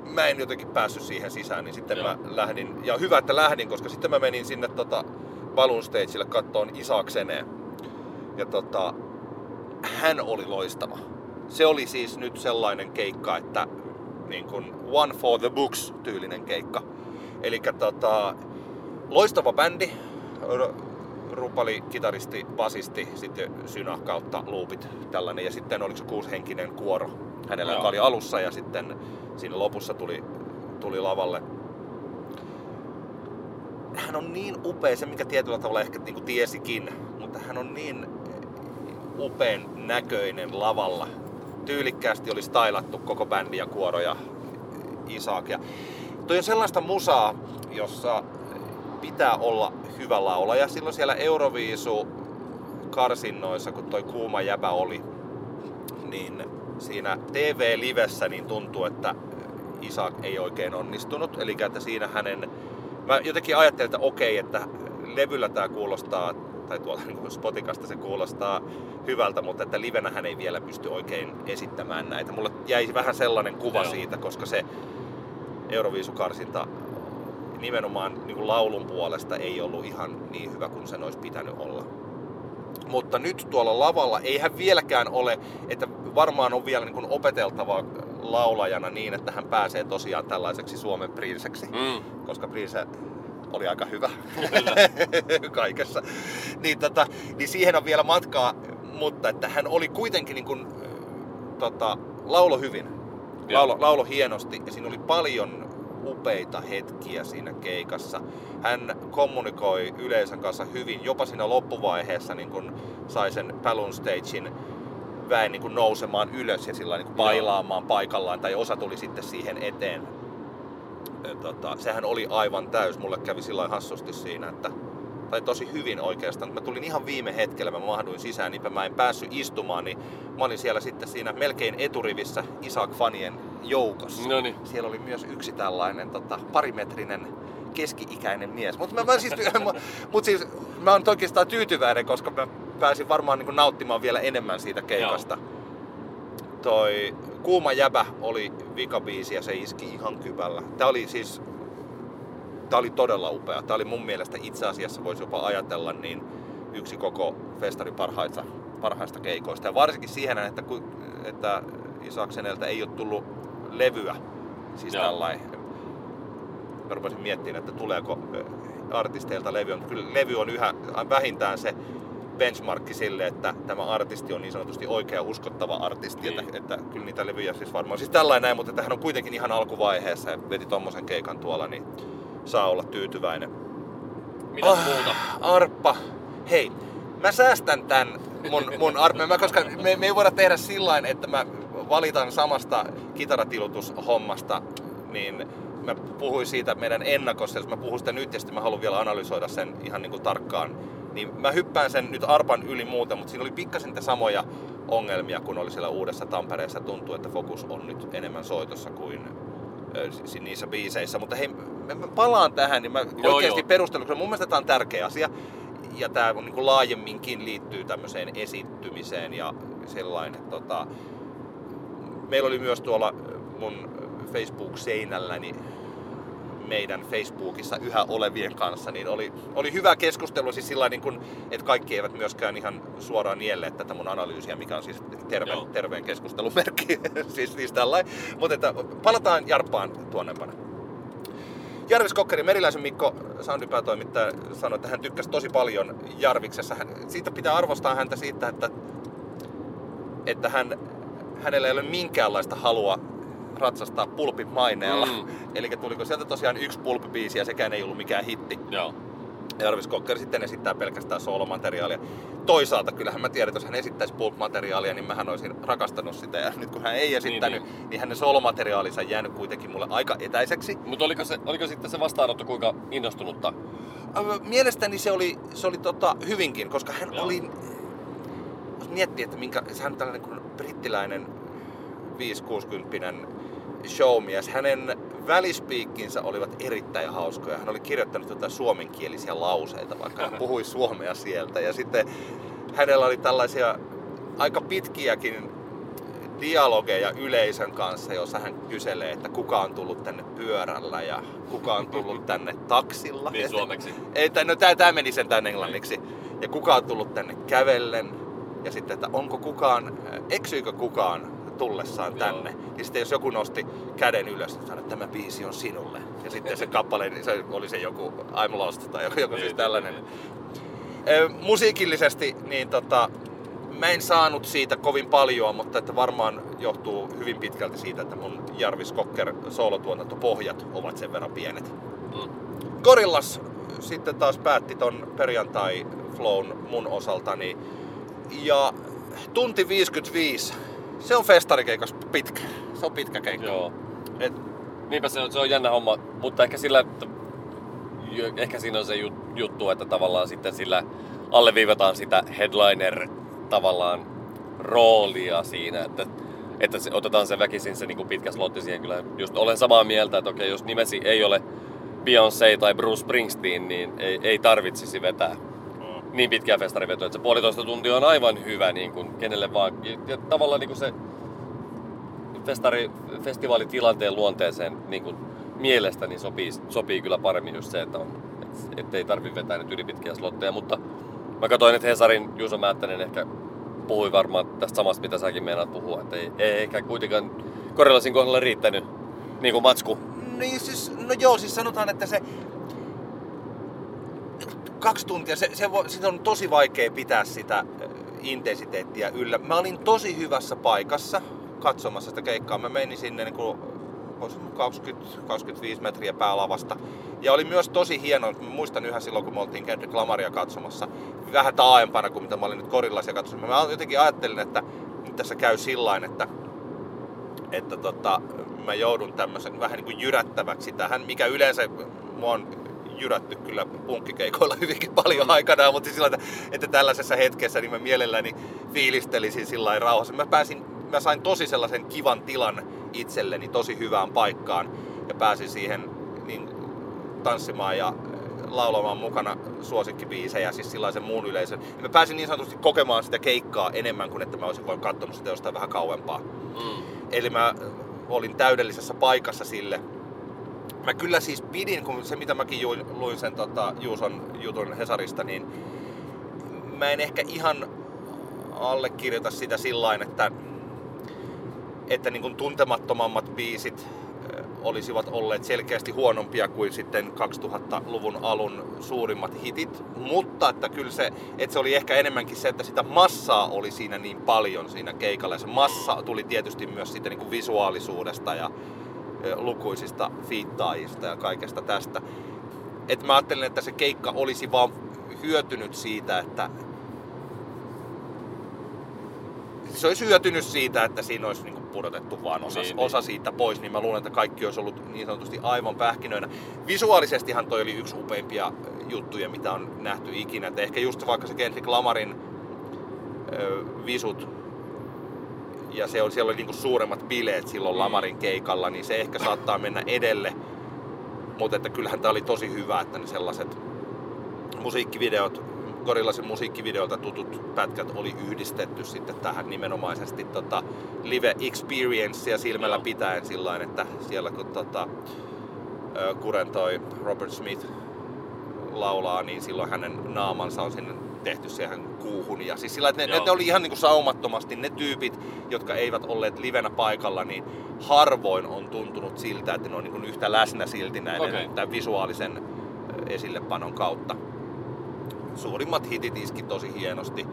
C: Mä en jotenkin päässyt siihen sisään, niin sitten Joo. mä lähdin. Ja hyvä, että lähdin, koska sitten mä menin sinne tota, Balloon Stageille kattoon Isakseneen. Ja tota, hän oli loistava. Se oli siis nyt sellainen keikka, että niin kuin one for the books tyylinen keikka. Eli tota, loistava bändi, rupali, kitaristi, basisti, sitten synä kautta loopit tällainen. Ja sitten oliko se kuushenkinen kuoro hänellä, joka oli alussa ja sitten siinä lopussa tuli, tuli lavalle. Hän on niin upea, se mikä tietyllä tavalla ehkä niin kuin tiesikin, mutta hän on niin upean näköinen lavalla. Tyylikkäästi oli stylattu koko bändi ja kuoro ja Isak. Ja toi on sellaista musaa, jossa pitää olla hyvä laulaja. Silloin siellä Euroviisu karsinnoissa, kun toi kuuma jäbä oli, niin siinä TV-livessä niin tuntuu, että Isak ei oikein onnistunut. Eli että siinä hänen... Mä jotenkin ajattelin, että okei, että levyllä tämä kuulostaa, tai tuolla niin Spotikasta se kuulostaa hyvältä, mutta että livenä hän ei vielä pysty oikein esittämään näitä. Mulle jäi vähän sellainen kuva Joo. siitä, koska se Euroviisukarsinta nimenomaan niin kuin laulun puolesta ei ollut ihan niin hyvä kuin sen olisi pitänyt olla. Mutta nyt tuolla lavalla ei hän vieläkään ole, että varmaan on vielä niin kuin opeteltava laulajana niin, että hän pääsee tosiaan tällaiseksi Suomen prinseksi. Mm. Koska prinse oli aika hyvä kaikessa. Niin, tota, niin siihen on vielä matkaa, mutta että hän oli kuitenkin niin kuin, tota, laulo hyvin. Laulo, laulo hienosti ja siinä oli paljon upeita hetkiä siinä keikassa. Hän kommunikoi yleisön kanssa hyvin, jopa siinä loppuvaiheessa niin kun sai sen Balloon Stagein väen niin kun nousemaan ylös ja sillä niin pailaamaan paikallaan, tai osa tuli sitten siihen eteen. Tota, sehän oli aivan täys. Mulle kävi sillä hassusti siinä, että tai tosi hyvin oikeastaan. Mä tulin ihan viime hetkellä, mä mahduin sisään, niinpä mä en päässyt istumaan, niin mä olin siellä sitten siinä melkein eturivissä Isak-fanien joukossa.
B: Noniin.
C: Siellä oli myös yksi tällainen tota, parimetrinen keski-ikäinen mies. Mutta mä, mä, siis, mut siis, mä oon oikeastaan tyytyväinen, koska mä pääsin varmaan niin nauttimaan vielä enemmän siitä keikasta. Joo. Toi Kuuma jäbä oli vikabiisi ja se iski ihan kyvällä. Tää oli siis Tämä oli todella upea. Tämä oli mun mielestä itse asiassa, voisi jopa ajatella, niin yksi koko festarin parhaista, parhaista keikoista. Ja varsinkin siihen, että, että Isakseneltä ei ole tullut levyä. Siis Joo. tällainen. Mä rupesin miettimään, että tuleeko artisteilta levy. Kyllä levy on yhä vähintään se benchmarkki sille, että tämä artisti on niin sanotusti oikea uskottava artisti. Niin. Että, että, kyllä niitä levyjä siis varmaan. Siis tällainen näin, mutta hän on kuitenkin ihan alkuvaiheessa ja veti tommosen keikan tuolla, niin saa olla tyytyväinen.
B: Mitä oh, muuta?
C: Arppa. Hei, mä säästän tän mun, mun arppa, mä, koska me, me ei voida tehdä sillä että mä valitan samasta kitaratilutushommasta, niin mä puhuin siitä meidän ennakossa, jos mä puhun sitä nyt ja sitten mä haluan vielä analysoida sen ihan niin kuin tarkkaan, niin mä hyppään sen nyt arpan yli muuten, mutta siinä oli pikkasen niitä samoja ongelmia, kun oli siellä uudessa Tampereessa. Tuntuu, että fokus on nyt enemmän soitossa kuin niissä biiseissä. Mutta hei, mä palaan tähän, niin mä joo, oikeasti perustelen, koska mun mielestä tämä on tärkeä asia. Ja tämä niin kuin laajemminkin liittyy tämmöiseen esittymiseen ja sellainen. Tota, meillä oli myös tuolla mun Facebook-seinälläni meidän Facebookissa yhä olevien kanssa, niin oli, oli hyvä keskustelu siis sillä niin kun, että kaikki eivät myöskään ihan suoraan nielle tätä mun analyysiä, mikä on siis terve, terveen keskustelun merkki. siis, siis tällainen. Mutta että palataan Jarppaan tuonnepana. Jarvis Kokkeri, Meriläisen Mikko, soundipäätoimittaja, sanoi, että hän tykkäsi tosi paljon Jarviksessa. Hän, siitä pitää arvostaa häntä siitä, että, että hän, hänellä ei ole minkäänlaista halua ratsastaa pulpin maineella. Mm. Eli tuliko sieltä tosiaan yksi pulppibiisi ja sekään ei ollut mikään hitti.
B: Joo.
C: Jarvis Cocker sitten esittää pelkästään solomateriaalia. Toisaalta kyllähän mä tiedän, että jos hän esittäisi pulp-materiaalia, niin mähän olisin rakastanut sitä. Ja nyt kun hän ei esittänyt, niin, niin. niin hänen solomateriaalinsa jäänyt kuitenkin mulle aika etäiseksi.
B: Mutta oliko, se, oliko sitten se vastaanotto kuinka innostunutta?
C: Mielestäni se oli, se oli tota, hyvinkin, koska hän Joo. oli... Jos miettii, että minkä, hän on tällainen kuin brittiläinen 5-60 showmies. Hänen välispiikkinsä olivat erittäin hauskoja. Hän oli kirjoittanut jotain suomenkielisiä lauseita, vaikka hän puhui suomea sieltä. Ja sitten hänellä oli tällaisia aika pitkiäkin dialogeja yleisön kanssa, jossa hän kyselee, että kuka on tullut tänne pyörällä ja kuka on tullut tänne taksilla.
B: Niin suomeksi.
C: Ei, no tää, tää meni sen tänne englanniksi. Ja kuka on tullut tänne kävellen. Ja sitten, että onko kukaan, eksyykö kukaan tullessaan
B: Joo.
C: tänne. Ja sitten jos joku nosti käden ylös ja sanoi, että tämä biisi on sinulle. Ja sitten se kappale, niin se oli se joku I'm Lost tai joku, joku siis
B: Niin,
C: tällainen.
B: niin,
C: musiikillisesti niin tota, mä en saanut siitä kovin paljon, mutta että varmaan johtuu hyvin pitkälti siitä, että mun Jarvis Cocker soolotuotantopohjat ovat sen verran pienet.
B: Mm.
C: Gorillas sitten taas päätti ton perjantai flown mun osaltani. Ja tunti 55, se on festarikeikas pitkä. Se on pitkä keikka.
B: Joo.
C: Et,
B: Niinpä se on, se on jännä homma, mutta ehkä sillä, että ehkä siinä on se jut- juttu, että tavallaan sitten sillä alleviivataan sitä headliner tavallaan roolia siinä, että, että se, otetaan se väkisin se niin pitkä slotti siihen kyllä. Just olen samaa mieltä, että okei, jos nimesi ei ole Beyoncé tai Bruce Springsteen, niin ei, ei tarvitsisi vetää niin pitkää festarivetoa, että se puolitoista tuntia on aivan hyvä niin kuin kenelle vaan. Ja, tavallaan niin kuin se festari, festivaalitilanteen luonteeseen niin kuin mielestäni sopii, sopii kyllä paremmin just se, että on, et, ettei tarvi vetää nyt ylipitkiä slotteja, mutta mä katsoin, että Hesarin Juuso Määttänen ehkä puhui varmaan tästä samasta, mitä säkin meinaat puhua, että ei, ei ehkä kuitenkaan Korilasin kohdalla riittänyt niin kuin matsku.
C: Niin siis, no joo, siis sanotaan, että se kaksi tuntia, se, se, vo, on tosi vaikea pitää sitä ö, intensiteettiä yllä. Mä olin tosi hyvässä paikassa katsomassa sitä keikkaa. Mä menin sinne niin kuin, 20-25 metriä päälavasta. Ja oli myös tosi hieno, mä muistan yhä silloin, kun me oltiin Kendrick Lamaria katsomassa, vähän taaempana kuin mitä mä olin nyt Korillaisia katsomassa. Mä jotenkin ajattelin, että nyt tässä käy sillain, että että tota, mä joudun tämmöisen vähän niin kuin jyrättäväksi tähän, mikä yleensä mua on jyrätty kyllä punkkikeikoilla hyvinkin paljon aikanaan, mutta sillä että, että tällaisessa hetkessä niin mä mielelläni fiilistelisin sillä rauhassa. Mä, pääsin, mä sain tosi sellaisen kivan tilan itselleni, tosi hyvään paikkaan ja pääsin siihen niin, tanssimaan ja laulamaan mukana suosikkibiisejä, siis sellaisen muun yleisön. Ja mä pääsin niin sanotusti kokemaan sitä keikkaa enemmän kuin että mä olisin voinut katsonut sitä jostain vähän kauempaa.
B: Mm.
C: Eli mä olin täydellisessä paikassa sille. Mä kyllä siis pidin, kun se mitä mäkin luin sen tota, Juuson jutun Hesarista, niin mä en ehkä ihan allekirjoita sitä sillain, että, että niin kuin tuntemattomammat biisit olisivat olleet selkeästi huonompia kuin sitten 2000-luvun alun suurimmat hitit, mutta että kyllä se, että se oli ehkä enemmänkin se, että sitä massaa oli siinä niin paljon siinä keikalla. Ja se massa tuli tietysti myös siitä niin kuin visuaalisuudesta ja lukuisista fiittaajista ja kaikesta tästä. Et mä ajattelin, että se keikka olisi vaan hyötynyt siitä, että se olisi hyötynyt siitä, että siinä olisi niin pudotettu vaan osa,
B: Niin,
C: niin,
B: niin.
C: osa siitä pois, niin mä luulen, että kaikki olisi ollut niin sanotusti aivan pähkinöinä. Visuaalisestihan toi oli yksi upeimpia juttuja, mitä on nähty ikinä. Et ehkä just vaikka se Kendrick Lamarin ö, visut, ja se oli, siellä oli niinku suuremmat bileet silloin
B: Mm.
C: Lamarin keikalla, niin se ehkä saattaa mennä edelle. Mutta että kyllähän tämä oli tosi hyvä, että ne sellaiset musiikkivideot, Gorillasin musiikkivideolta tutut pätkät oli yhdistetty sitten tähän nimenomaisesti tota, live experiencea silmällä
B: Joo.
C: pitäen sillain, että siellä kun tota, Kuren toi Robert Smith laulaa, niin silloin hänen naamansa on sinne tehty siihen kuuhun. Ja siis sillä, että ne,
B: Joo.
C: ne oli ihan niin kuin saumattomasti ne tyypit, jotka eivät olleet livenä paikalla, niin harvoin on tuntunut siltä, että ne on niin kuin yhtä läsnä silti näiden
B: Okei.
C: tämän visuaalisen esillepanon kautta. Suurimmat hitit iski tosi hienosti.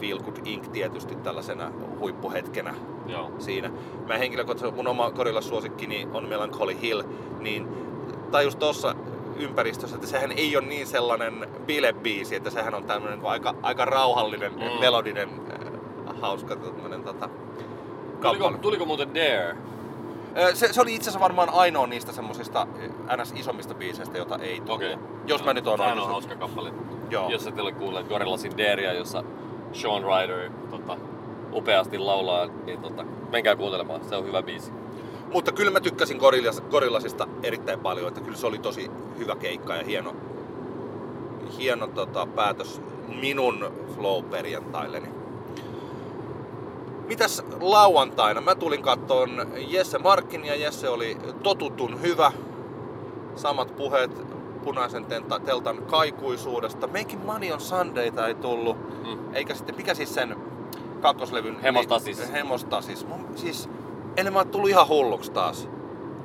C: Feel Good Inc. tietysti tällaisena huippuhetkenä
B: Joo.
C: siinä. Mä henkilökohtaisesti, mun oma korilla suosikkini on Melancholy Hill, niin tajus tuossa ympäristössä, että sehän ei ole niin sellainen bilebiisi, että sehän on tämmöinen aika, aika rauhallinen,
B: Mm.
C: melodinen, äh, hauska tämmönen tota,
B: Tuliko, tuliko muuten Dare?
C: Ö, Se, se, oli itse asiassa varmaan ainoa niistä semmosista äh, ns. isommista biiseistä, jota ei tullut.
B: Okei.
C: Jos mä nyt oon
B: Sehän on hauska kappale.
C: Joo.
B: Jos ette ole kuulleet Gorillasin Darea, jossa Sean Ryder tota, upeasti laulaa, niin tota, menkää kuuntelemaan. Se on hyvä biisi.
C: Mutta kyllä mä tykkäsin Gorillas, Gorillasista erittäin paljon, että kyllä se oli tosi hyvä keikka ja hieno, hieno tota, päätös minun flow-perjantailleni. Mitäs lauantaina? Mä tulin kattoon Jesse Markkin ja Jesse oli totutun hyvä. Samat puheet punaisen tenta, teltan kaikuisuudesta. Meikin Money on Sundayta ei tullut.
B: Mm.
C: Eikä sitten, mikä siis sen kakkoslevyn...
B: Hemostasis.
C: Hemostasis. Mun, siis, en mä oon tullut ihan hulluksi taas.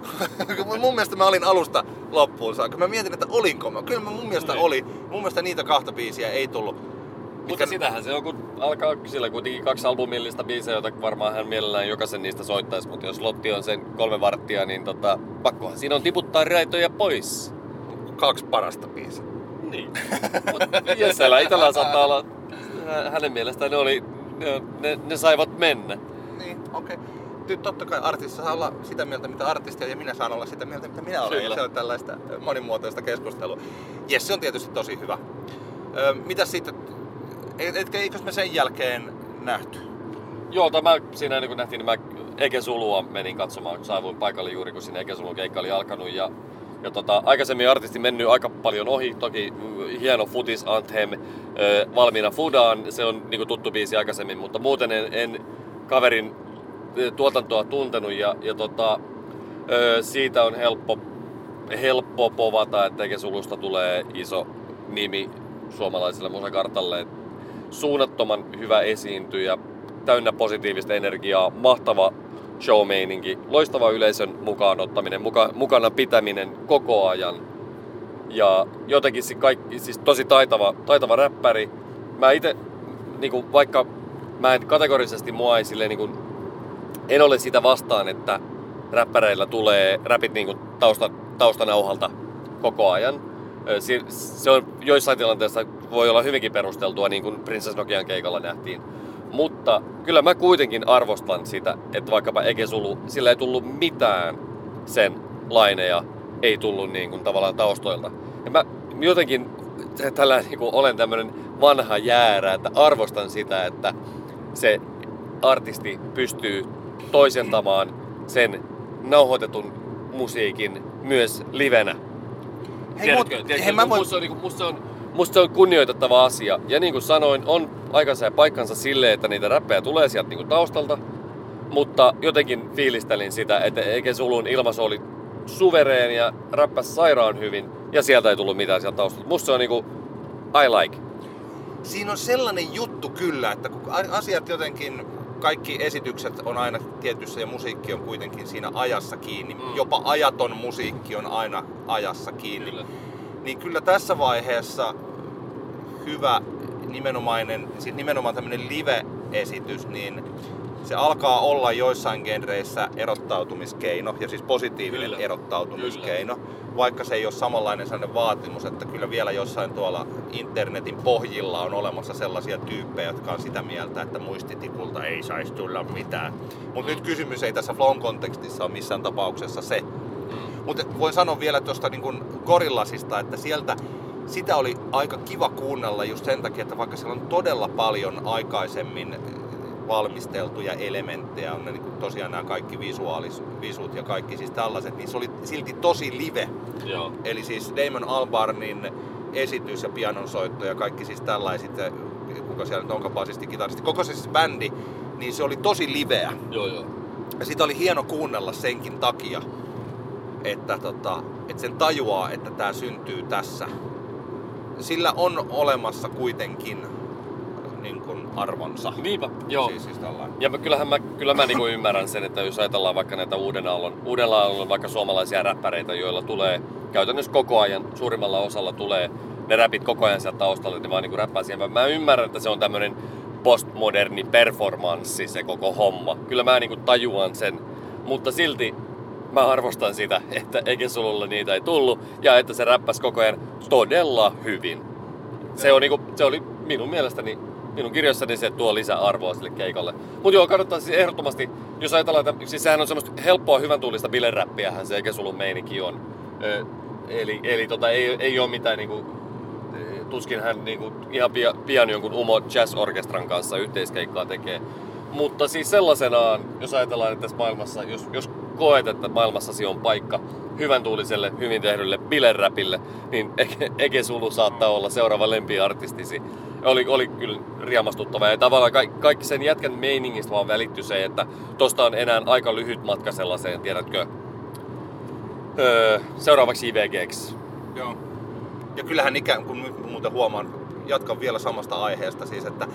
C: mun mielestä mä olin alusta loppuun saakka. Mä mietin, että olinko mä. Kyllä mä mun mielestä
B: Niin.
C: oli. Mun mielestä niitä kahta biisiä ei tullut.
B: Mutta
C: Mitkä-
B: sitähän se on, kun alkaa sillä kuitenkin kaksi albumillista biisejä, joita varmaan hän mielellään jokaisen niistä soittaisi. Mutta jos Lotti on sen kolme varttia, niin tota, pakkohan siinä on tiputtaa raitoja pois.
C: Kaksi parasta biisiä.
B: Niin. Mutta Jessellä itsellään saattaa olla, hä- hänen mielestään ne, oli, ne, ne, ne saivat mennä.
C: Niin, okei. Okay. Totta kai artisti saa olla sitä mieltä, mitä artistia, ja minä saan olla sitä mieltä, mitä minä olen.
B: Kyllä.
C: Ja se on tällaista monimuotoista keskustelua. Jes, se on tietysti tosi hyvä. Ö, mitä sitten, et, etkä, eikös me sen jälkeen nähty?
B: Joo, tämä siinä niin kuin nähtiin, niin mä Eke Sulua menin katsomaan, saavuin paikalle juuri kun siinä Eke Sulun keikka oli alkanut. Ja, ja tota, aikaisemmin artisti mennyt aika paljon ohi, toki mm, hieno Futis Anthem valmiina Fudaan, se on niin kuin tuttu biisi aikaisemmin, mutta muuten en, en kaverin tuotantoa tuntenut ja, ja tota, siitä on helppo, helppo povata, että Eke Sulusta tulee iso nimi suomalaiselle musakartalle. Suunnattoman hyvä esiintyjä, täynnä positiivista energiaa, mahtava showmeininki, loistava yleisön mukaan ottaminen, muka, mukana pitäminen koko ajan. Ja jotenkin se kaikki, siis tosi taitava, taitava räppäri. Mä itse, niinku, vaikka mä en kategorisesti mua ei silleen, niinku, en ole sitä vastaan, että räppäreillä tulee räpit niinku tausta, taustanauhalta koko ajan. Se on joissain tilanteissa voi olla hyvinkin perusteltua, niin kuin Princess Nokian keikalla nähtiin. Mutta kyllä mä kuitenkin arvostan sitä, että vaikkapa Eke Sulu, sillä ei tullut mitään sen laineja, ei tullut niin kuin tavallaan taustoilta. Ja mä jotenkin tällä niin kuin olen tämmöinen vanha jäärä, että arvostan sitä, että se artisti pystyy toisentamaan sen nauhoitetun musiikin myös livenä.
C: Hei, mut, hei, mä voin...
B: musta, on, niinku, musta, se on, musta on kunnioitettava asia. Ja niin kuin sanoin, on aikansa ja paikkansa sille, että niitä räppejä tulee sieltä niinku taustalta. Mutta jotenkin fiilistelin sitä, että Eke Sulun ilmaisu oli suvereen ja räppäsi sairaan hyvin. Ja sieltä ei tullut mitään sieltä taustalta. Musta se on niinku, I like.
C: Siinä on sellainen juttu kyllä, että kun asiat jotenkin, kaikki esitykset on aina tietyssä ja musiikki on kuitenkin siinä ajassa kiinni.
B: Mm.
C: Jopa ajaton musiikki on aina ajassa kiinni.
B: Kyllä.
C: Niin kyllä tässä vaiheessa hyvä nimenomainen, siis nimenomaan tämmöinen live-esitys, niin se alkaa olla joissain genreissä erottautumiskeino, ja siis positiivinen
B: Kyllä.
C: erottautumiskeino, vaikka se ei ole samanlainen sellainen vaatimus, että kyllä vielä jossain tuolla internetin pohjilla on olemassa sellaisia tyyppejä, jotka on sitä mieltä, että muistitikulta ei saisi tulla mitään. Mutta nyt kysymys ei tässä Flon kontekstissa ole missään tapauksessa se, mutta voin sanoa vielä tuosta niin Gorillasista, että sieltä sitä oli aika kiva kuunnella just sen takia, että vaikka siellä on todella paljon aikaisemmin valmisteltuja elementtejä, on ne niin tosiaan nämä kaikki visuaalis, visut ja kaikki siis tällaiset, niin se oli silti tosi live.
B: Joo.
C: Eli siis Damon Albarnin esitys ja pianonsoitto ja kaikki siis tällaiset, kuka siellä nyt onkaan basisti, kitaristi, koko se siis bändi, niin se oli tosi liveä.
B: Joo, joo.
C: Ja sitä oli hieno kuunnella senkin takia, että, tota, että sen tajuaa, että tämä syntyy tässä. Sillä on olemassa kuitenkin niin kuin arvonsa.
B: Niinpä, joo.
C: Siis, siis tällainen.
B: Ja mä, kyllähän mä, kyllä mä niinku ymmärrän sen, että jos ajatellaan vaikka näitä uuden aallon, uuden aallon vaikka suomalaisia räppäreitä, joilla tulee käytännössä koko ajan, suurimmalla osalla tulee ne räpit koko ajan sieltä taustalle, ne vaan niinku räppää siihen. Mä, mä ymmärrän, että se on tämmönen postmoderni performanssi se koko homma. Kyllä mä niinku tajuan sen, mutta silti mä arvostan sitä, että eikä sululle niitä ei tullut ja että se räppäsi koko ajan todella hyvin. Se, on niinku, se oli minun mielestäni, minun kirjassani se tuo lisää arvoa sille keikalle. Mutta joo, kannattaa siis ehdottomasti, jos ajatellaan, että siis sehän on semmoista helppoa, hyvän tuulista bileräppiähän se eikä sulun meininki on. Ö, eli eli tota, ei, ei ole mitään niinku, tuskin hän niinku, ihan pia, pian jonkun Umo Jazz Orkestran kanssa yhteiskeikkaa tekee. Mutta siis sellaisenaan, jos ajatellaan, että tässä maailmassa, jos, jos koet, että maailmassasi on paikka hyvän tuuliselle, hyvin tehdylle bileräpille, niin Ege, Sulu saattaa olla seuraava lempiartistisi. Oli, oli kyllä riemastuttava ja tavallaan kaikki, kaikki sen jätkän meiningistä vaan välittyi se, että tosta on enää aika lyhyt matka sellaiseen, tiedätkö, öö, seuraavaksi IVGX.
C: Joo. Ja kyllähän ikään kuin nyt muuten huomaan, jatkan vielä samasta aiheesta siis, että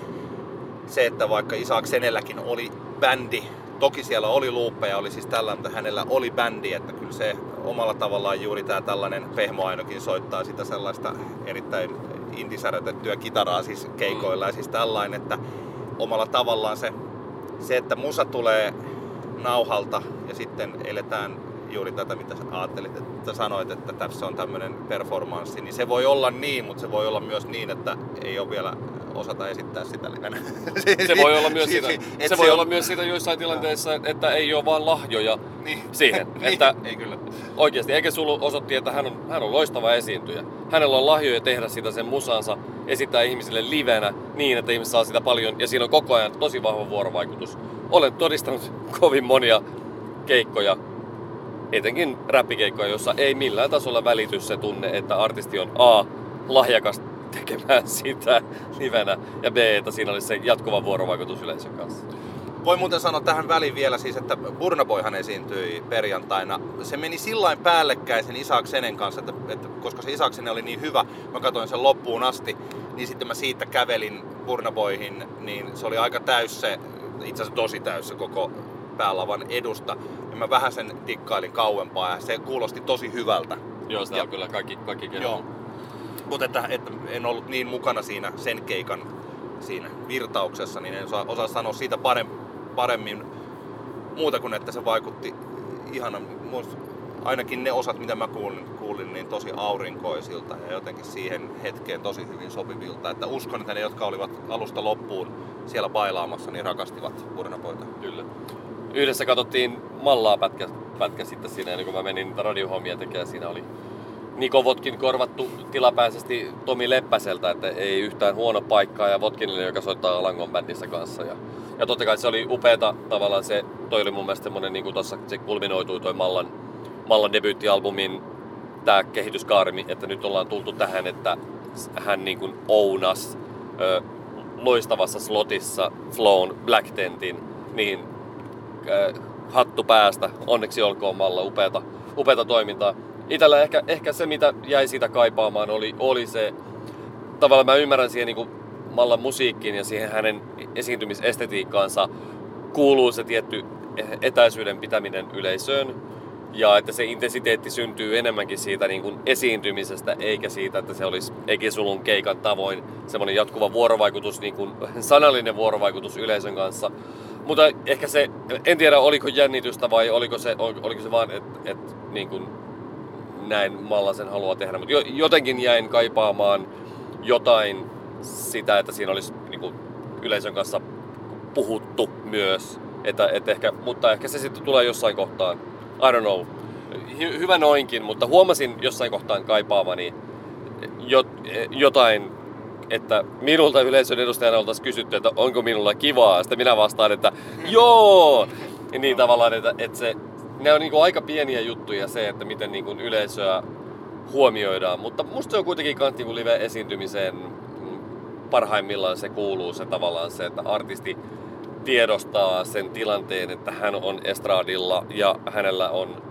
C: se, että vaikka Isaac Senelläkin oli bändi, toki siellä oli luuppeja, oli siis tällä, mutta hänellä oli bändi, että kyllä se omalla tavallaan juuri tämä tällainen Pehmo Ainokin soittaa sitä sellaista erittäin indisärötettyä kitaraa siis keikoilla. Ja siis tällainen, että omalla tavallaan se, se, että musa tulee nauhalta ja sitten eletään juuri tätä, mitä sä ajattelit, että sanoit, että tässä on tämmöinen performanssi, niin se voi olla niin, mutta se voi olla myös niin, että ei ole vielä osata esittää sitä livenä.
B: Se voi olla myös sitä, se, se voi on... olla myös sitä joissain tilanteissa, että ei ole vaan lahjoja niin. siihen. niin. Että
C: ei kyllä.
B: Oikeasti, eikä Sulu osoitti, että hän on, hän on loistava esiintyjä. Hänellä on lahjoja tehdä sitä sen musansa, esittää ihmisille livenä niin, että ihmiset saa sitä paljon. Ja siinä on koko ajan tosi vahva vuorovaikutus. Olen todistanut kovin monia keikkoja, etenkin räppikeikkoja, jossa ei millään tasolla välity se tunne, että artisti on A, lahjakas tekemään sitä livenä ja B, että siinä olisi se jatkuva vuorovaikutus yleisön kanssa.
C: Voi muuten sanoa tähän väliin vielä siis, että Burna Boyhan esiintyi perjantaina. Se meni sillain päällekkäin sen Isaksenen kanssa, että, että koska se Isaksenen oli niin hyvä, mä katsoin sen loppuun asti, niin sitten mä siitä kävelin Burna Boyhin, niin se oli aika täys se, itse asiassa tosi täys se koko päälavan edusta. Ja mä vähän sen tikkailin kauempaa ja se kuulosti tosi hyvältä.
B: Joo, sitä ja, on kyllä kaikki, kaikki
C: Joo. Mutta että, että, en ollut niin mukana siinä sen keikan siinä virtauksessa, niin en osaa, osaa sanoa siitä paremmin muuta kuin, että se vaikutti ihana. Ainakin ne osat, mitä mä kuulin, kuulin, niin tosi aurinkoisilta ja jotenkin siihen hetkeen tosi hyvin sopivilta. Että uskon, että ne, jotka olivat alusta loppuun siellä bailaamassa, niin rakastivat Burnaboita.
B: Kyllä. Yhdessä katsottiin Mallaa pätkä, pätkä sitten siinä, ennen kuin mä menin radiohommia tekemään. Siinä oli Niko Votkin korvattu tilapäisesti Tomi Leppäseltä, että ei yhtään huono paikkaa ja Votkinille, joka soittaa Langon bändissä kanssa. Ja, ja totta kai se oli upeeta tavallaan se, toi oli mun mielestä semmonen niin kuin tossa se kulminoitui toi Mallan, Mallan debyyttialbumin tämä kehityskaarmi, että nyt ollaan tultu tähän, että hän niin kuin ounas ö, loistavassa slotissa Flown Black Tentin, niin hattu päästä, onneksi olkoon Malla, upeata, upeata toimintaa itellä ehkä, ehkä se, mitä jäi siitä kaipaamaan, oli, oli se, tavallaan mä ymmärrän siihen niin Mallan musiikkiin ja siihen hänen esiintymisestetiikkaansa kuuluu se tietty etäisyyden pitäminen yleisöön. Ja että se intensiteetti syntyy enemmänkin siitä niin kuin esiintymisestä, eikä siitä, että se olisi Ekisulun keikan tavoin semmoinen jatkuva vuorovaikutus, niin kuin sanallinen vuorovaikutus yleisön kanssa. Mutta ehkä se, en tiedä oliko jännitystä vai oliko se, oliko se vaan, että et, niin kuin näin Mallasen haluaa tehdä, mutta jotenkin jäin kaipaamaan jotain sitä, että siinä olisi niin kuin, yleisön kanssa puhuttu myös. Että, että ehkä, mutta ehkä se sitten tulee jossain kohtaan. I don't know. Hy- hyvä noinkin, mutta huomasin jossain kohtaan kaipaavani jo, jotain, että minulta yleisön edustajana oltaisiin kysytty, että onko minulla kivaa. Sitten minä vastaan, että joo! Niin tavallaan, että, että se ne on niin kuin aika pieniä juttuja se, että miten niin kuin yleisöä huomioidaan, mutta musta se on kuitenkin kans niin live-esiintymiseen parhaimmillaan se kuuluu se tavallaan se, että artisti tiedostaa sen tilanteen, että hän on estradilla ja hänellä on,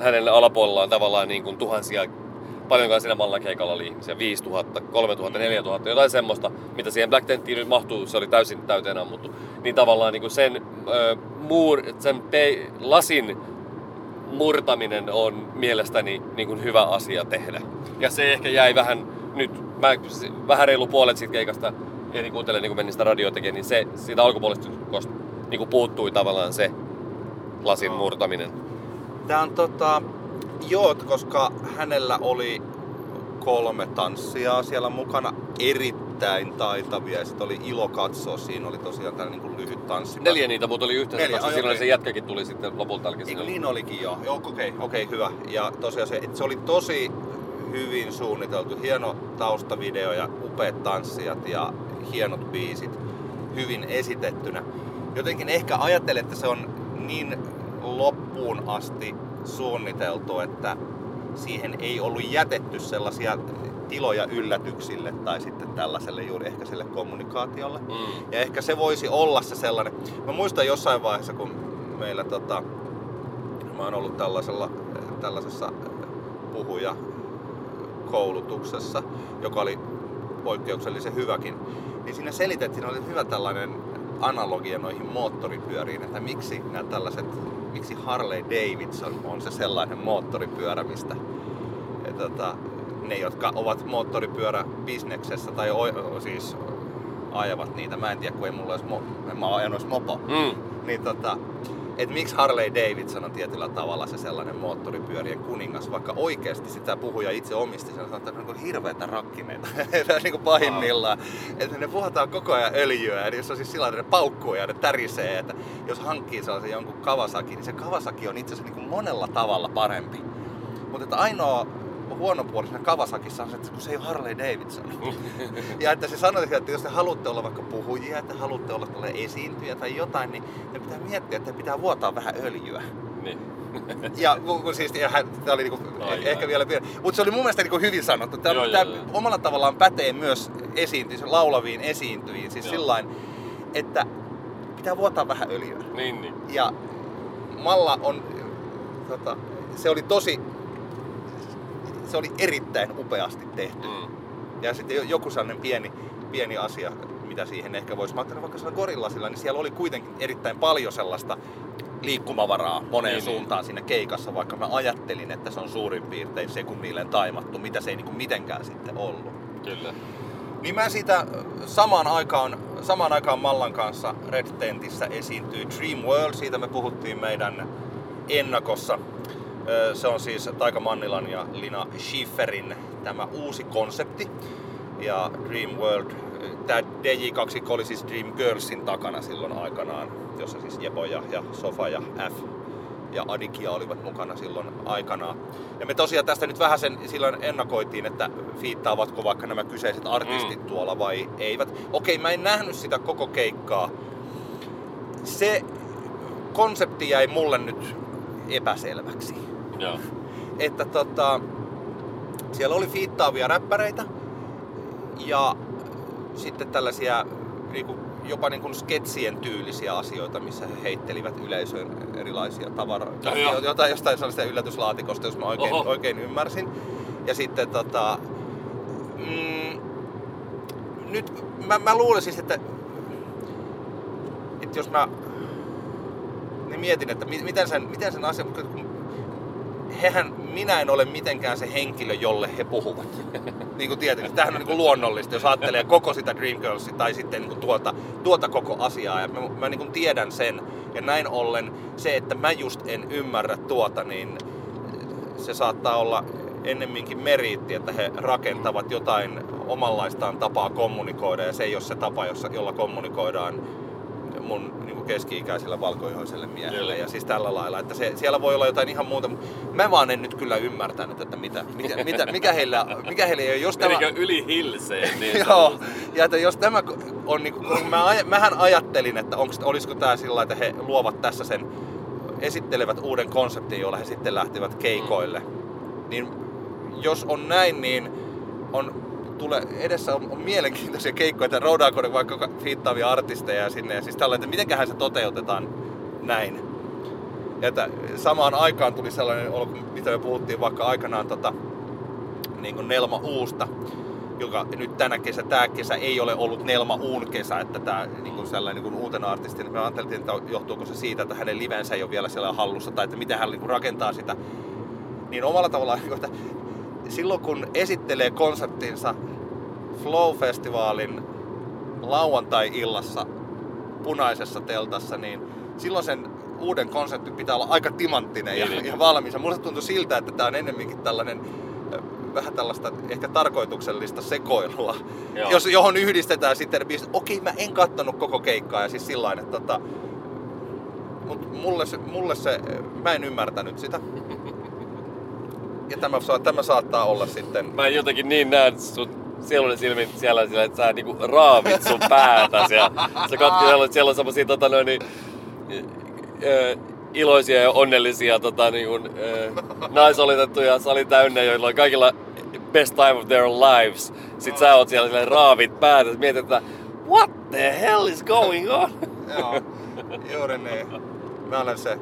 B: hänellä alapuolella on tavallaan niin kuin tuhansia, paljonkaan siinä mallakeikalla oli ihmisiä, 5000, 3000, 4000, jotain semmoista, mitä siihen Black Tentiin nyt mahtuu, se oli täysin täyteen ammuttu. Niin tavallaan niin kuin sen, äh, muur, sen pe- lasin murtaminen on mielestäni niin kuin hyvä asia tehdä. Ja se ehkä jäi vähän nyt, mä vähän reilu puolet siitä keikasta eli kuuntelen niin kuin menin sitä radio tekemään, niin se siitä alkupuolesta niin kuin puuttui tavallaan se lasin murtaminen.
C: Tämä on tota, joo, koska hänellä oli kolme tanssia siellä mukana, erittäin taitavia ja sitten oli ilo katsoa, siinä oli tosiaan tällainen niin lyhyt tanssi.
B: Neljä niitä, mutta oli yhteensä Neljä, kaksi, siinä oli se jätkäkin tuli sitten lopulta.
C: Eikö niin olikin joo, joo okei, okay, okei okay, hyvä. Ja tosiaan se, se oli tosi hyvin suunniteltu, hieno taustavideo ja upeat tanssijat ja hienot biisit, hyvin esitettynä. Jotenkin ehkä ajattelen, että se on niin loppu loppuun asti suunniteltu, että siihen ei ollut jätetty sellaisia tiloja yllätyksille tai sitten tällaiselle juuri ehkä sille kommunikaatiolle.
B: Mm.
C: Ja ehkä se voisi olla se sellainen. Mä muistan jossain vaiheessa, kun meillä tota, mä oon ollut tällaisella, tällaisessa puhuja koulutuksessa, joka oli poikkeuksellisen hyväkin, niin siinä selitettiin, oli hyvä tällainen analogia noihin moottoripyöriin, että miksi nämä tällaiset, miksi Harley Davidson on se sellainen moottoripyörä, mistä ja tota, ne, jotka ovat moottoripyöräbisneksessä tai o, siis ajavat niitä, mä en tiedä, kun ei mulla olisi, mo- en mä ajanut edes mopo,
B: Mm.
C: niin tota, että miksi Harley Davidson on tietyllä tavalla se sellainen moottoripyörien kuningas, vaikka oikeasti sitä puhuja itse omisti, sen että ne on niin hirveitä rakkineita, niin kuin pahimmillaan. Että ne puhutaan koko ajan öljyä, ja jos on siis sillä ne paukkuu ja ne tärisee, että jos hankkii sellaisen jonkun Kawasaki, niin se Kawasaki on itse asiassa niin kuin monella tavalla parempi. Mutta että ainoa huono puoli siinä Kawasakissa on se, että kun se ei ole Harley Davidson. ja että se sanoi, että jos te haluatte olla vaikka puhujia, että haluatte olla tällainen esiintyjä tai jotain, niin ne pitää miettiä, että pitää vuotaa vähän öljyä.
B: Niin.
C: Ja kun, siis ja hän, tämä oli niinku,
B: Ai,
C: ehkä
B: ai.
C: vielä pieni. Mutta se oli mun mielestä niinku hyvin sanottu. Tämä,
B: Joo,
C: tämä
B: joo, joo.
C: omalla tavallaan pätee myös esiintyjiin, laulaviin esiintyjiin. Siis sillain, että pitää vuotaa vähän öljyä.
B: Niin, niin.
C: Ja Malla on, tota, se oli tosi, se oli erittäin upeasti tehty.
B: Mm.
C: Ja sitten jo- joku sellainen pieni, pieni asia, mitä siihen ehkä voisi. Mä ajattelin vaikka sillä gorillasilla, niin siellä oli kuitenkin erittäin paljon sellaista liikkumavaraa moneen
B: Niin, niin.
C: suuntaan siinä keikassa, vaikka mä ajattelin, että se on suurin piirtein sekunnilleen taimattu, mitä se ei niinku mitenkään sitten ollut.
B: Kyllä.
C: Niin mä siitä samaan aikaan, samaan aikaan Mallan kanssa Red Tentissä esiintyy Dream World, siitä me puhuttiin meidän ennakossa. Se on siis Taika Mannilan ja Lina Schifferin tämä uusi konsepti. Ja Dream World, tämä DJ2 oli siis Dream Girlsin takana silloin aikanaan, jossa siis Jebo ja, ja Sofa ja F ja Adikia olivat mukana silloin aikanaan. Ja me tosiaan tästä nyt vähän sen silloin ennakoitiin, että fiittaavatko vaikka nämä kyseiset artistit
B: Mm.
C: tuolla vai eivät. Okei, mä en nähnyt sitä koko keikkaa. Se konsepti jäi mulle nyt epäselväksi.
B: Joo.
C: Että tota, siellä oli fiittaavia räppäreitä ja sitten tällaisia niinku, jopa niin kuin sketsien tyylisiä asioita, missä he heittelivät yleisöön erilaisia tavaroita.
B: Joo.
C: Jotain jostain sellaista yllätyslaatikosta, jos mä oikein,
B: Oho.
C: oikein ymmärsin. Ja sitten tota, mm, nyt mä, mä luulen siis, että, että jos mä niin mietin, että mi- miten sen, miten sen asian, kun hehän, minä en ole mitenkään se henkilö, jolle he puhuvat. niin kuin tietenkin, tämähän on niin kuin luonnollista, jos ajattelee koko sitä Dreamgirlsia tai sitten niin kuin tuota, tuota koko asiaa. Ja mä, mä niin kuin tiedän sen. Ja näin ollen se, että mä just en ymmärrä tuota, niin se saattaa olla ennemminkin meriitti, että he rakentavat jotain omanlaistaan tapaa kommunikoida ja se ei ole se tapa, jossa, jolla kommunikoidaan mun niin kuin keski-ikäiselle valkoihoiselle miehelle
B: Kyllä.
C: ja siis tällä lailla, että se, siellä voi olla jotain ihan muuta. mutta Mä vaan en nyt kyllä ymmärtänyt, että mitä, mitä, mitä, mikä heillä, mikä heillä ei ole, jos tämä...
B: Yli hilseen? Niin
C: Joo, ja että jos tämä on niinku, kun mä, mähän ajattelin, että onks, olisiko tämä sillä että he luovat tässä sen, esittelevät uuden konseptin, jolla he sitten lähtevät keikoille. Niin jos on näin, niin on tule, edessä on, on mielenkiintoisia keikkoja, että roudaako ne vaikka fiittaavia artisteja sinne. Ja siis tällainen, että mitenköhän se toteutetaan näin. Ja että samaan aikaan tuli sellainen olo, mitä me puhuttiin vaikka aikanaan tota, niin kuin Nelma Uusta, joka nyt tänä kesä, tämä kesä ei ole ollut Nelma Uun kesä, että tämä niin kuin sellainen niin kuin uutena artistina, me ajattelin, että johtuuko se siitä, että hänen livensä ei ole vielä siellä hallussa, tai että miten hän niin kuin rakentaa sitä, niin omalla tavallaan, niin että silloin kun esittelee konseptinsa Flow-festivaalin lauantai-illassa punaisessa teltassa, niin silloin sen uuden konseptin pitää olla aika timanttinen ja,
B: Niin,
C: ja valmis. Ja musta tuntuu siltä, että tämä on ennemminkin tällainen vähän tällaista ehkä tarkoituksellista sekoilua,
B: Joo.
C: jos, johon yhdistetään sitten, että okei mä en kattonut koko keikkaa ja siis sillä että tota, mut mulle se, mulle se, mä en ymmärtänyt sitä. Ja tämä, tämä saattaa olla sitten
B: Mä jotenkin niin näen sun sielun silmin siellä, siellä että sä niinku raavit sun päätäsi ja sä katsot, siellä, siellä on semmosia tota noin, niin, iloisia ja onnellisia tota, niin kuin, äh, naisolitettuja sali täynnä, joilla on kaikilla best time of their lives. Sitten sä oot siellä raavit päätä, mietit, että what the hell is going on?
C: Joo, juuri niin. Mä olen se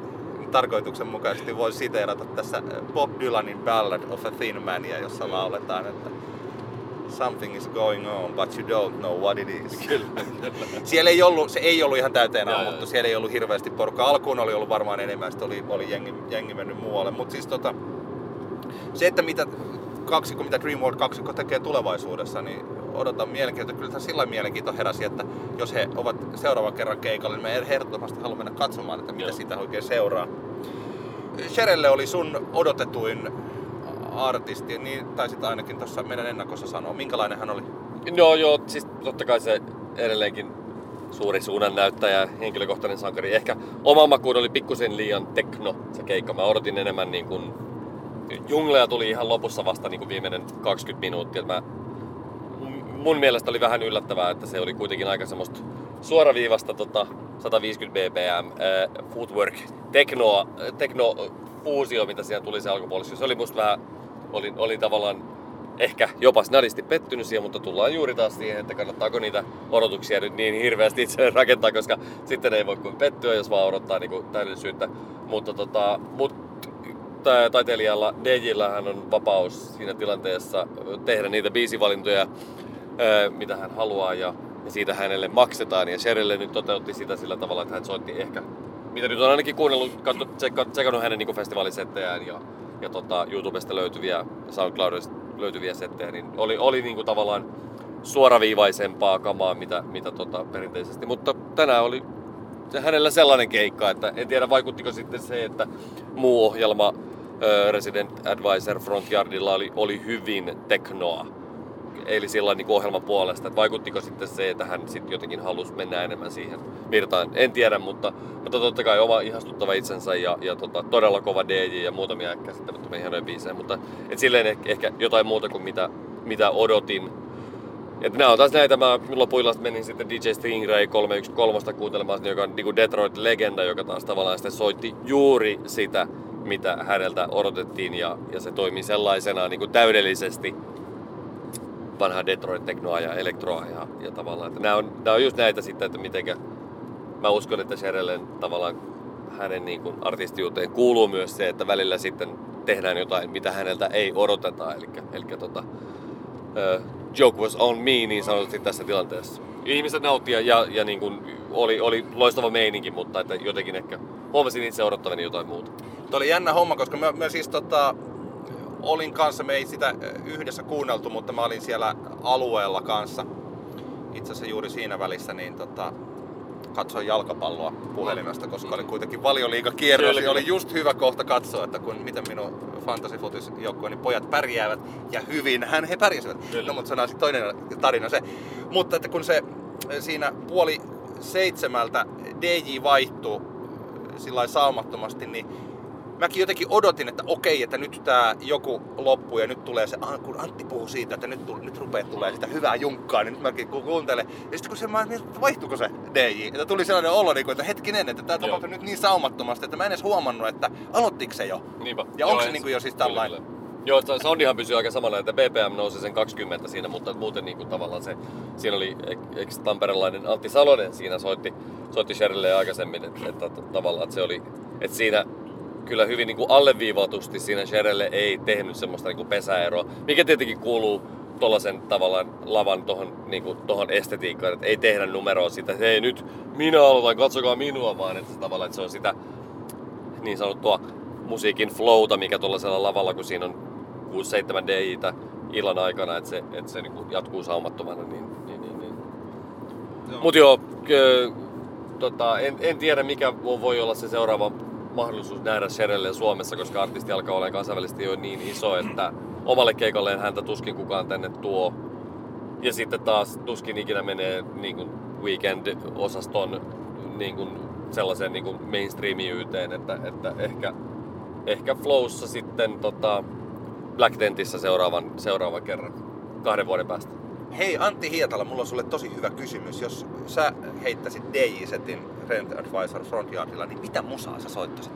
C: tarkoituksenmukaisesti voi siteerata tässä Bob Dylanin Ballad of a Thin Mania, jossa lauletaan, että Something is going on, but you don't know what it is.
B: Kyllä.
C: Siellä ei ollut, se ei ollut ihan täyteen
B: joo.
C: siellä ei ollut hirveästi porukkaa. Alkuun oli ollut varmaan enemmän, sitten oli, oli jengi, jengi mennyt muualle. Mutta siis tota, se, että mitä kaksikko, mitä Dreamworld kaksikko tekee tulevaisuudessa, niin odotan mielenkiintoa. Kyllä tässä sillä mielenkiinto heräsi, että jos he ovat seuraavan kerran keikalla, niin me ehdottomasti haluamme mennä katsomaan, että mitä
B: Joo.
C: siitä oikein seuraa. Sherelle oli sun odotetuin artisti, niin taisit ainakin tuossa meidän ennakossa sanoa. Minkälainen hän oli?
B: No joo, siis totta kai se edelleenkin suuri suunnannäyttäjä, henkilökohtainen sankari. Ehkä oma makuun oli pikkusen liian tekno se keikka. Mä odotin enemmän niin kuin... Junglea tuli ihan lopussa vasta niin kuin viimeinen 20 minuuttia. Mä, mun mielestä oli vähän yllättävää, että se oli kuitenkin aika semmoista suoraviivasta tota, 150 bpm äh, footwork tekno, tekno fuusio, mitä siinä tuli se alkupuolessa. Se oli musta vähän, oli, oli tavallaan ehkä jopa snadisti pettynyt siihen, mutta tullaan juuri taas siihen, että kannattaako niitä odotuksia nyt niin hirveästi itse rakentaa, koska sitten ei voi kuin pettyä, jos vaan odottaa niin täydellisyyttä. Mutta tota, mut, taiteilijalla DJllä hän on vapaus siinä tilanteessa tehdä niitä biisivalintoja, mitä hän haluaa ja, ja siitä hänelle maksetaan. Ja Sherelle nyt toteutti sitä sillä tavalla, että hän soitti ehkä, mitä nyt on ainakin kuunnellut, tsekannut hänen niin festivaalisettejään ja, ja tota, YouTubesta löytyviä, SoundCloudista löytyviä settejä, niin oli, oli niin kuin tavallaan suoraviivaisempaa kamaa, mitä, mitä tota, perinteisesti. Mutta tänään oli se hänellä sellainen keikka, että en tiedä vaikuttiko sitten se, että muu ohjelma Resident Advisor Frontyardilla oli, oli hyvin teknoa. Eli sillä niin ohjelman puolesta, että vaikuttiko sitten se, että hän sitten jotenkin halusi mennä enemmän siihen virtaan. En tiedä, mutta, mutta totta kai oma ihastuttava itsensä ja, ja tota, todella kova DJ ja muutamia käsittämättömiä hienoja biisejä, mutta et silleen ehkä, ehkä jotain muuta kuin mitä, mitä odotin. Et nämä on taas näitä, mä lopuillasta menin sitten DJ Stingray 313 kuuntelemaan, joka on niinku Detroit-legenda, joka taas tavallaan sitten soitti juuri sitä, mitä häneltä odotettiin ja, ja se toimi sellaisena niin kuin täydellisesti vanhaa Detroit-teknoa ja elektroa ja, ja tavallaan, että nämä on, nämä on just näitä sitten, että mitenkä mä uskon, että Sherellen tavallaan hänen niin kuin artistiuteen kuuluu myös se, että välillä sitten tehdään jotain, mitä häneltä ei odoteta, eli, eli tota, uh, joke was on me niin sanotusti tässä tilanteessa. Ihmiset nauttia ja, ja niin kuin oli, oli loistava meininki, mutta että jotenkin ehkä huomasin itse odottavani jotain muuta.
C: Tuo oli jännä homma, koska mä, mä siis tota, olin kanssa, me ei sitä yhdessä kuunneltu, mutta mä olin siellä alueella kanssa. Itse asiassa juuri siinä välissä niin tota, katsoin jalkapalloa puhelimesta, koska oli kuitenkin valioliiga kierros ja oli
B: kyllä.
C: just hyvä kohta katsoa, että kun, miten minun fantasyfutisjoukkueeni pojat pärjäävät ja hyvin hän he pärjäsivät.
B: Kyllä.
C: No mutta se on sitten toinen tarina se. Mutta että kun se siinä puoli seitsemältä DJ vaihtui sillä saumattomasti, niin mäkin jotenkin odotin, että okei, että nyt tää joku loppuu ja nyt tulee se, ah, kun Antti puhuu siitä, että nyt, tul- nyt rupeaa tulee sitä hyvää junkkaa, niin nyt mäkin ku- kuuntelen. Ja sitten kun se, mä että vaihtuiko se DJ, että tuli sellainen olo, niin kuin, että hetkinen, että tää
B: Joo.
C: tapahtui nyt niin saumattomasti, että mä en edes huomannut, että aloittiko se jo.
B: Niinpä.
C: Ja onko se
B: en-
C: niinku jo siis
B: kyllä,
C: tällainen?
B: kyllä. Joo, se soundihan pysyy aika samalla, että BPM nousi sen 20 siinä, mutta muuten niin kuin tavallaan se, siinä oli, eikö tamperelainen Antti Salonen siinä soitti, soitti Sherille aikaisemmin, että, että tavallaan että se oli, että siinä kyllä hyvin niin kuin alleviivatusti siinä Sherelle ei tehnyt semmoista niin kuin pesäeroa, mikä tietenkin kuuluu tuollaisen tavallaan lavan tohon, niin tohon estetiikkaan, että ei tehdä numeroa siitä, että hei nyt minä aloitan, katsokaa minua, vaan että se tavallaan, että se on sitä niin sanottua musiikin flowta, mikä tuollaisella lavalla, kun siinä on 6-7 DJtä illan aikana, että se, että se niin jatkuu saumattomana. Niin, niin, niin, niin.
C: Joo.
B: Mut joo, kö, tota, en, en, tiedä mikä voi olla se seuraava mahdollisuus nähdä Sherelle Suomessa, koska artisti alkaa olla kansainvälisesti jo niin iso, että omalle keikalleen häntä tuskin kukaan tänne tuo. Ja sitten taas tuskin ikinä menee niin kuin weekend-osaston niin kuin sellaiseen niin kuin mainstreamiyteen, että, että ehkä, ehkä Flowssa sitten tota, Black Tentissä seuraavan, seuraavan kerran kahden vuoden päästä.
C: Hei Antti Hietala, mulla on sulle tosi hyvä kysymys. Jos sä heittäisit DJ-setin Rent Advisor Frontyardilla, niin mitä musaa sä soittaisit?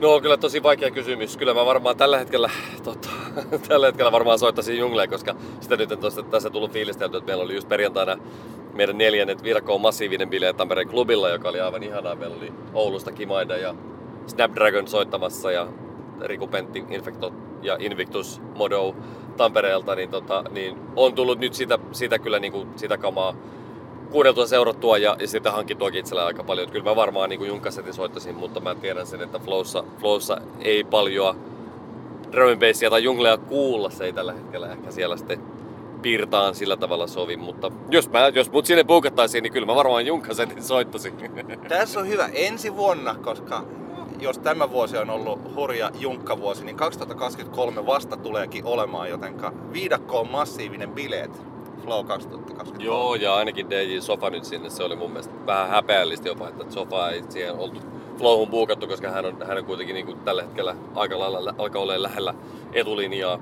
B: No kyllä tosi vaikea kysymys. Kyllä mä varmaan tällä hetkellä, tota, tällä hetkellä varmaan soittaisin Junglea, koska sitä nyt on tosta, tässä tullut fiilistelty, että meillä oli just perjantaina meidän neljännet Virkoon massiivinen bileet Tampereen klubilla, joka oli aivan ihanaa. Meillä oli Oulusta Kimaida ja Snapdragon soittamassa ja Riku Pentti, Infecto ja Invictus Modo Tampereelta, niin, tota, niin on tullut nyt sitä, sitä kyllä niin kuin, sitä kamaa kuunneltua seurattua ja, ja sitä hankittuakin itsellä aika paljon. Kyllä mä varmaan niin Junkkasetin soittaisin, mutta mä tiedän sen, että Flowssa, Flowssa ei paljon drum bassia tai junglea kuulla. Se ei tällä hetkellä ehkä siellä sitten piirtaan sillä tavalla sovi, mutta jos, mä, jos mut sinne buukattaisiin, niin kyllä mä varmaan Junkkasetin soittaisin.
C: Tässä on hyvä ensi vuonna, koska jos tämä vuosi on ollut hurja junkkavuosi, niin 2023 vasta tuleekin olemaan, jotenka viidakko on massiivinen bileet Flow 2023.
B: Joo, ja ainakin DJ Sofa nyt sinne, se oli mun mielestä vähän häpeällistä jopa, että Sofa ei siihen oltu Flowhun buukattu, koska hän on, hän on kuitenkin niin kuin tällä hetkellä aika lailla alkaa olla lähellä etulinjaa.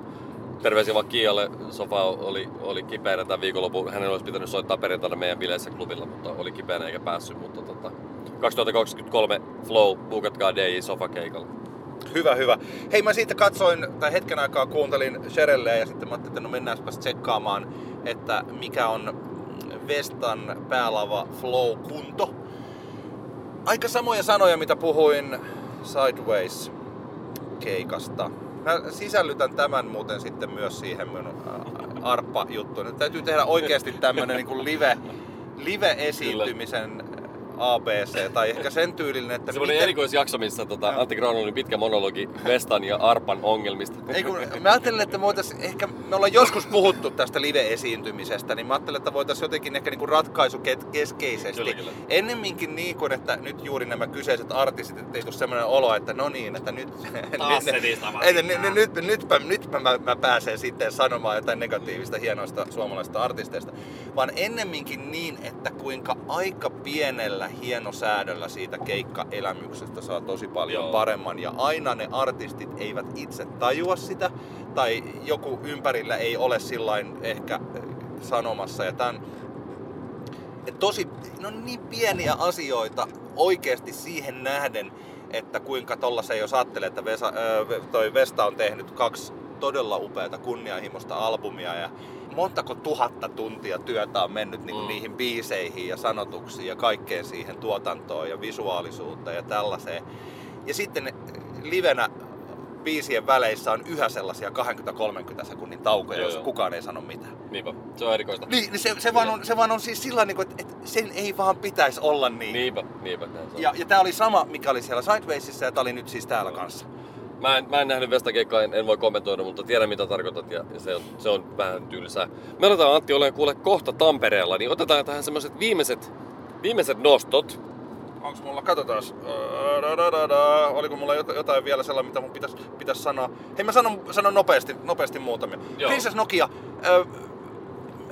B: Terveisiä vaan Kialle. Sofa oli, oli kipeänä tämän viikonlopun. Hänen olisi pitänyt soittaa perjantaina meidän bileissä klubilla, mutta oli kipeänä eikä päässyt. Mutta tota, 2023 Flow, buukatkaa DJ Sofa keikalla.
C: Hyvä, hyvä. Hei, mä siitä katsoin, tai hetken aikaa kuuntelin Sherelleä ja sitten mä ajattelin, että no mennäänpäs tsekkaamaan, että mikä on Vestan päälava flow-kunto. Aika samoja sanoja, mitä puhuin Sideways keikasta. Mä sisällytän tämän muuten sitten myös siihen minun arppa-juttuun. Nyt täytyy tehdä oikeasti tämmönen niin live, live-esiintymisen ABC, tai ehkä sen tyylinen, että...
B: Semmoinen miten... erikoisjakso, missä tota, Antti Granulin pitkä monologi Vestan ja Arpan ongelmista.
C: Ei kun, mä ajattelen, että me ehkä me ollaan joskus puhuttu tästä live-esiintymisestä, niin mä ajattelen, että voitaisiin jotenkin ehkä niinku ratkaisu keskeisesti. Kyllä, kyllä. Ennemminkin niin kuin, että nyt juuri nämä kyseiset artistit, että ei tule semmoinen olo, että no niin, että nyt...
B: Taas se niistä
C: että, nyt, nyt, nyt, nytpä, nytpä mä, mä pääsen sitten sanomaan jotain negatiivista hienoista suomalaisista artisteista. Vaan ennemminkin niin, että kuinka aika pienellä hienosäädöllä siitä keikkaelämyksestä saa tosi paljon Joo. paremman. Ja aina ne artistit eivät itse tajua sitä, tai joku ympärillä ei ole sillain ehkä eh, sanomassa. Ja tämän, et tosi, no niin pieniä asioita oikeasti siihen nähden, että kuinka tollasen, jos ajattelee, että Vesa, äh, toi Vesta on tehnyt kaksi todella upeata kunnianhimoista albumia ja montako tuhatta tuntia työtä on mennyt niin kuin mm. niihin biiseihin ja sanotuksiin ja kaikkeen siihen tuotantoon ja visuaalisuuteen ja tällaiseen. Ja sitten livenä biisien väleissä on yhä sellaisia 20-30 sekunnin taukoja, joissa kukaan ei sano mitään.
B: Niinpä, se on erikoista.
C: Niin, niin se, se, vaan on, se vaan on siis sillä niin että, että sen ei vaan pitäisi olla niin.
B: Niinpä, niinpä.
C: Ja, ja tää oli sama, mikä oli siellä Sidewaysissa ja tää oli nyt siis täällä no. kanssa.
B: Mä en, mä en nähnyt Vestakeikkaa, en, en, voi kommentoida, mutta tiedän mitä tarkoitat ja, ja se, on, se on vähän tylsää. Me otetaan Antti olen kuule kohta Tampereella, niin otetaan tähän semmoiset viimeiset, viimeiset nostot.
C: Onks mulla, katsotaan, oliko mulla jotain vielä sellainen, mitä mun pitäisi pitäis sanoa. Hei mä sanon, sanon nopeasti, nopeasti muutamia. Joo. Princess Nokia,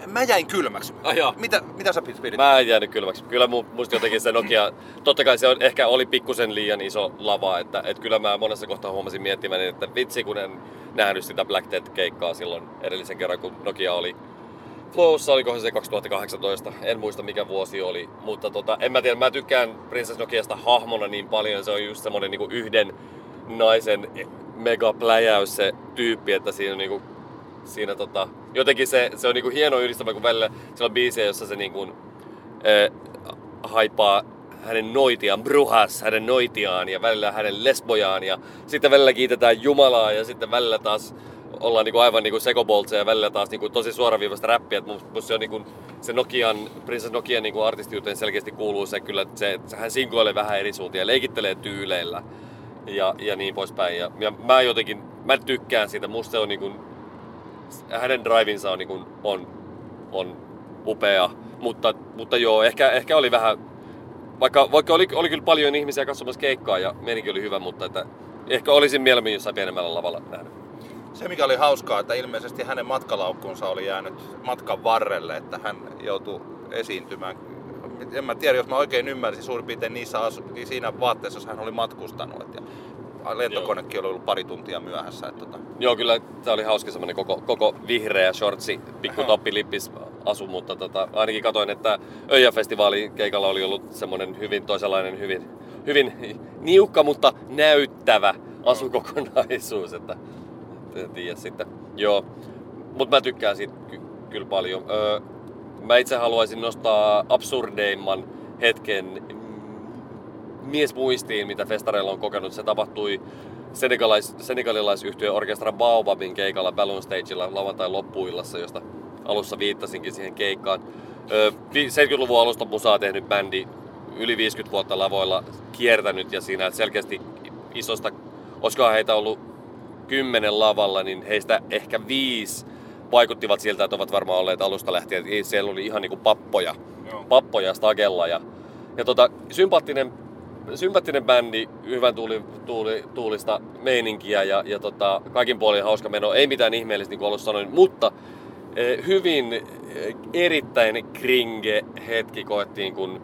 C: mä jäin kylmäksi.
B: Ah,
C: mitä, mitä sä pidit?
B: Mä en jäänyt kylmäksi. Kyllä musta jotenkin se Nokia, totta kai se on, ehkä oli pikkusen liian iso lava, että, että kyllä mä monessa kohtaa huomasin miettimäni, että vitsi kun en nähnyt sitä Black Death-keikkaa silloin edellisen kerran, kun Nokia oli Flowssa, olikohan se 2018, en muista mikä vuosi oli, mutta tota, en mä tiedä, mä tykkään Princess Nokiasta hahmona niin paljon, se on just semmonen niin yhden naisen megapläjäys se tyyppi, että siinä on niinku siinä tota, jotenkin se, se on niinku hieno yhdistelmä, kun välillä siellä on biisejä, jossa se niinku, äh, haipaa hänen noitiaan, bruhas, hänen noitiaan ja välillä hänen lesbojaan ja sitten välillä kiitetään Jumalaa ja sitten välillä taas ollaan niinku aivan niinku sekoboltseja ja välillä taas niinku tosi suoraviivasta räppiä. Et musta se on niinku, se Nokian, Princess Nokian niinku artistiuteen selkeästi kuuluu se kyllä, että se, hän sinkoilee vähän eri suuntia leikittelee tyyleillä ja, ja niin poispäin. Ja, ja mä jotenkin, mä tykkään siitä, musta se on niinku hänen drivinsa on, niin kuin, on, on upea, mutta, mutta joo, ehkä, ehkä oli vähän, vaikka, vaikka oli, oli kyllä paljon ihmisiä katsomassa keikkaa ja meininki oli hyvä, mutta että ehkä olisin mieluummin jossain pienemmällä lavalla nähnyt.
C: Se mikä oli hauskaa, että ilmeisesti hänen matkalaukkuunsa oli jäänyt matkan varrelle, että hän joutui esiintymään. En mä tiedä, jos mä oikein ymmärsin suurin piirtein niissä asu, siinä vaatteessa, jos hän oli matkustanut. Ja lentokonekin oli ollut pari tuntia myöhässä. Että tota.
B: Joo, kyllä tämä oli hauska semmonen koko, koko vihreä shortsi, pikku toppilippis, asu, mutta tota, ainakin katoin, että Öijä-festivaali keikalla oli ollut semmoinen hyvin toisenlainen, hyvin, hyvin niukka, mutta näyttävä asukokonaisuus, että en tiedä sitten. Joo, mutta mä tykkään siitä ky- kyllä paljon. Öö, mä itse haluaisin nostaa absurdeimman hetken miesmuistiin, mitä festareilla on kokenut. Se tapahtui senegalais, senegalilaisyhtiö Orkestra Baobabin keikalla Balloon Stageilla lauantai loppuillassa, josta alussa viittasinkin siihen keikkaan. 70-luvun alusta musaa tehnyt bändi, yli 50 vuotta lavoilla kiertänyt ja siinä selkeästi isosta, olisikohan heitä ollut kymmenen lavalla, niin heistä ehkä viisi vaikuttivat siltä, että ovat varmaan olleet alusta lähtien. Siellä oli ihan niinku pappoja, Joo. pappoja stagella ja, ja tota, sympaattinen sympaattinen bändi, hyvän tuuli, tuuli, tuulista meininkiä ja, ja tota, kaikin puolin hauska meno. Ei mitään ihmeellistä, niin kuin alussa sanoin, mutta eh, hyvin eh, erittäin kringe hetki koettiin, kun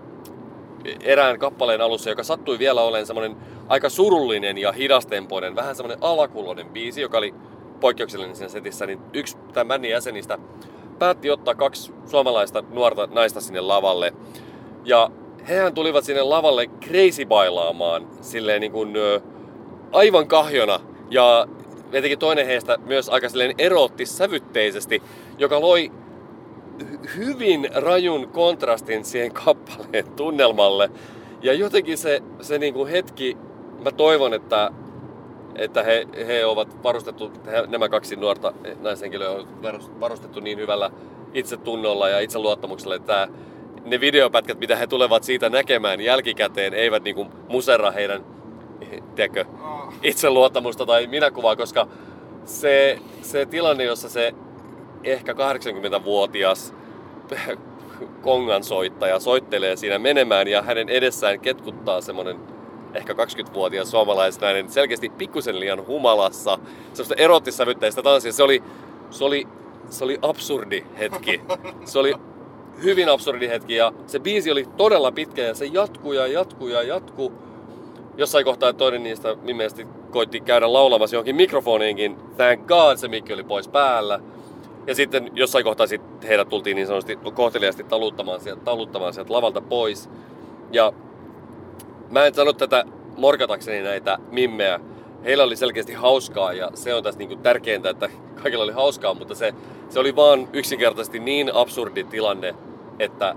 B: erään kappaleen alussa, joka sattui vielä olemaan semmoinen aika surullinen ja hidastempoinen, vähän semmoinen alakuloinen biisi, joka oli poikkeuksellinen siinä setissä, niin yksi tämän bändin jäsenistä päätti ottaa kaksi suomalaista nuorta naista sinne lavalle. Ja hehän tulivat sinne lavalle crazy bailaamaan silleen niin kuin, aivan kahjona. Ja etenkin toinen heistä myös aika silleen erotti sävytteisesti, joka loi hyvin rajun kontrastin siihen kappaleen tunnelmalle. Ja jotenkin se, se niin kuin hetki, mä toivon, että, että he, he ovat varustettu, he, nämä kaksi nuorta naishenkilöä on varustettu niin hyvällä itsetunnolla ja itseluottamuksella, että tämä ne videopätkät, mitä he tulevat siitä näkemään jälkikäteen, eivät niinku musera heidän tiedätkö, itseluottamusta tai minäkuvaa, koska se, se tilanne, jossa se ehkä 80-vuotias kongan soittaja soittelee siinä menemään ja hänen edessään ketkuttaa semmonen ehkä 20-vuotias suomalaisnainen selkeästi pikkusen liian humalassa, semmoista erottissävytteistä tanssia. Se oli, se oli, se oli absurdi hetki. Se oli hyvin absurdi hetki ja se biisi oli todella pitkä ja se jatkuu ja jatkuu ja jatkuu. Jossain kohtaa toinen niistä mielestäni koitti käydä laulamassa johonkin mikrofoniinkin. Thank God se mikki oli pois päällä. Ja sitten jossain kohtaa sit heidät tultiin niin sanotusti kohteliaasti taluttamaan sieltä, taluttamaan sieltä lavalta pois. Ja mä en sano tätä morkatakseni näitä mimmejä. Heillä oli selkeästi hauskaa ja se on tässä niinku tärkeintä, että kaikilla oli hauskaa, mutta se, se oli vaan yksinkertaisesti niin absurdi tilanne, että,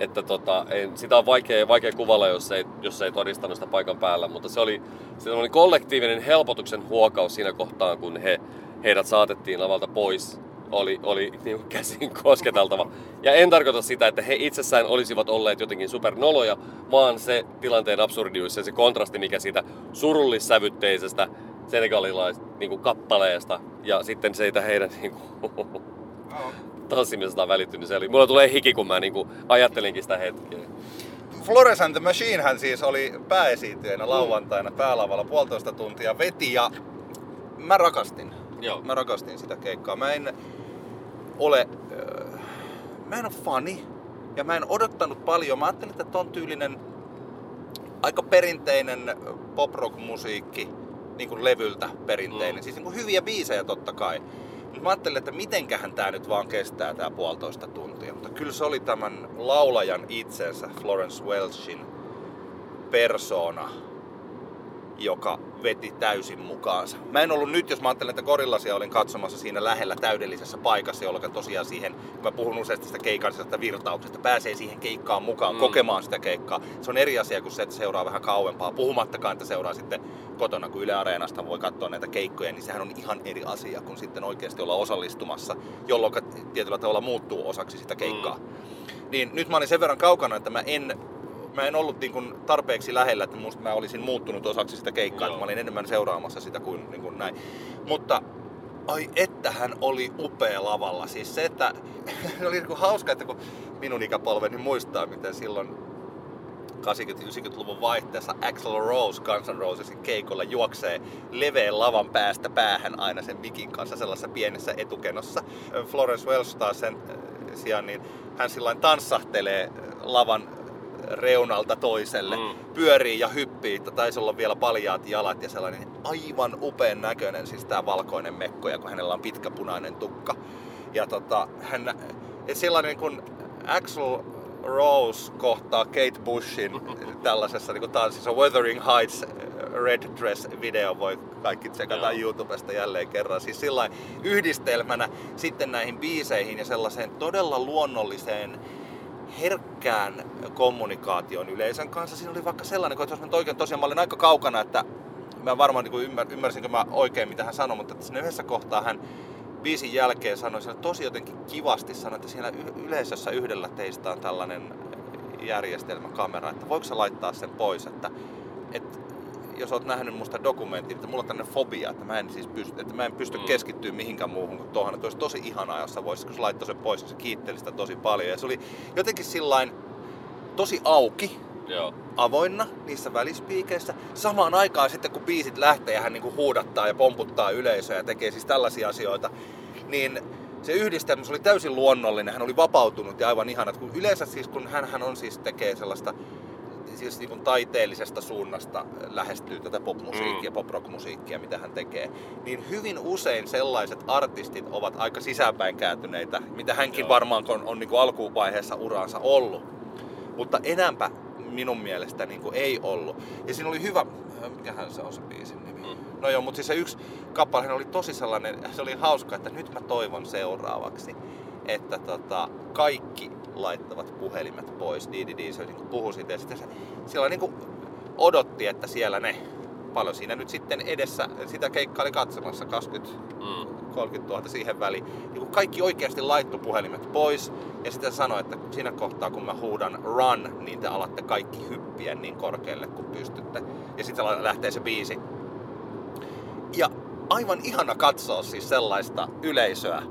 B: että tota, ei, sitä on vaikea, vaikea kuvalla, jos ei, jos ei todistanut sitä paikan päällä, mutta se oli, se oli kollektiivinen helpotuksen huokaus siinä kohtaa, kun he, heidät saatettiin lavalta pois oli, oli niin käsin kosketeltava. Ja en tarkoita sitä, että he itsessään olisivat olleet jotenkin supernoloja, vaan se tilanteen absurdius ja se kontrasti, mikä siitä surullissävytteisestä senegalilaisesta niin kappaleesta ja sitten siitä heidän niin kuin, tanssimisesta välittynyt. Se oli, mulla tulee hiki, kun mä niin kuin, ajattelinkin sitä hetkeä.
C: Flores and the Machine hän siis oli pääesiintyjänä lauantaina päälavalla puolitoista tuntia veti ja mä rakastin. Joo. Mä rakastin sitä keikkaa. Mä en ole, äh, mä en ole fani ja mä en odottanut paljon. Mä ajattelin, että ton tyylinen aika perinteinen pop rock musiikki niin kuin levyltä perinteinen. Mm. Siis niin kuin hyviä biisejä totta kai. Mutta mä ajattelin, että mitenköhän tämä nyt vaan kestää tämä puolitoista tuntia. Mutta kyllä se oli tämän laulajan itsensä, Florence Welchin persona, joka veti täysin mukaansa. Mä en ollut nyt, jos mä ajattelen, että Korillasia olin katsomassa siinä lähellä täydellisessä paikassa, jolloin tosiaan siihen, kun mä puhun useasti sitä keikallisesta virtauksesta, pääsee siihen keikkaan mukaan, mm. kokemaan sitä keikkaa. Se on eri asia kuin se, että seuraa vähän kauempaa, puhumattakaan, että seuraa sitten kotona, kun Yle Areenasta voi katsoa näitä keikkoja, niin sehän on ihan eri asia kuin sitten oikeasti olla osallistumassa, jolloin tietyllä tavalla muuttuu osaksi sitä keikkaa. Mm. Niin nyt mä olin sen verran kaukana, että mä en mä en ollut niin kuin tarpeeksi lähellä, että musta mä olisin muuttunut osaksi sitä keikkaa, että mä olin enemmän seuraamassa sitä kuin, niin kuin näin. Mutta ai että hän oli upea lavalla. Siis se, että oli niin kuin hauska, että kun minun ikäpolveni muistaa, miten silloin 80-90-luvun vaihteessa Axel Rose Guns N' Rosesin keikolla juoksee leveen lavan päästä päähän aina sen mikin kanssa sellaisessa pienessä etukenossa. Florence Welsh taas sen äh, sijaan, niin hän sillä tanssahtelee lavan reunalta toiselle, mm. pyörii ja hyppii, taisi olla vielä paljaat jalat ja sellainen aivan upean näköinen, siis tää valkoinen mekko, ja kun hänellä on pitkä punainen tukka. Ja tota, hän että sellainen kun Axel Rose kohtaa Kate Bushin tällaisessa niin tanssissa Wuthering Heights Red Dress video voi kaikki tsekata
B: Joo.
C: YouTubesta jälleen kerran. Siis sillä yhdistelmänä sitten näihin biiseihin ja sellaiseen todella luonnolliseen herkkään kommunikaation yleisön kanssa. Siinä oli vaikka sellainen, kun jos mä oikein tosiaan mä olin aika kaukana, että mä varmaan niin ymmär, ymmärsinkö mä oikein mitä hän sanoi, mutta siinä yhdessä kohtaa hän biisin jälkeen sanoi siellä tosi jotenkin kivasti sanoi, että siellä yleisössä yhdellä teistä on tällainen järjestelmäkamera, että voiko sä laittaa sen pois, että, että jos oot nähnyt musta dokumentin, että mulla on tämmöinen fobia, että mä en siis pysty, että mä en pysty
B: Mm.
C: keskittyä mihinkään muuhun kuin tuohon. Että olisi tosi ihanaa, jos sä voisit, kun sä laittoi sen pois, se kiitteli sitä tosi paljon. Ja se oli jotenkin sillain tosi auki,
B: Joo.
C: avoinna niissä välispiikeissä. Samaan aikaan sitten kun biisit lähtee ja hän niinku huudattaa ja pomputtaa yleisöä ja tekee siis tällaisia asioita, niin se yhdistelmä se oli täysin luonnollinen, hän oli vapautunut ja aivan ihana. Kun yleensä siis kun hän, hän on siis tekee sellaista siis niin taiteellisesta suunnasta lähestyy tätä popmusiikkia,
B: Mm.
C: poprock-musiikkia, mitä hän tekee, niin hyvin usein sellaiset artistit ovat aika sisäänpäin kääntyneitä, mitä hänkin
B: Joo.
C: varmaan on, on niin kuin alkuvaiheessa uraansa ollut. Mutta enämpä minun mielestä niin kuin ei ollut. Ja siinä oli hyvä, äh, mikähän se on se biisin nimi?
B: Mm.
C: No joo, mutta siis se yksi kappale oli tosi sellainen, se oli hauska, että nyt mä toivon seuraavaksi, että tota, kaikki laittavat puhelimet pois. Didi se niin puhui siitä ja sitten se, siellä niin kuin odotti, että siellä ne, paljon siinä nyt sitten edessä, sitä keikkaa oli katsomassa 20
B: Mm.
C: 30 000 siihen väliin. Niin kun kaikki oikeasti laittoi puhelimet pois ja sitten sanoi, että siinä kohtaa kun mä huudan run, niin te alatte kaikki hyppiä niin korkealle kuin pystytte. Ja sitten lähtee se biisi. Ja aivan ihana katsoa siis sellaista yleisöä.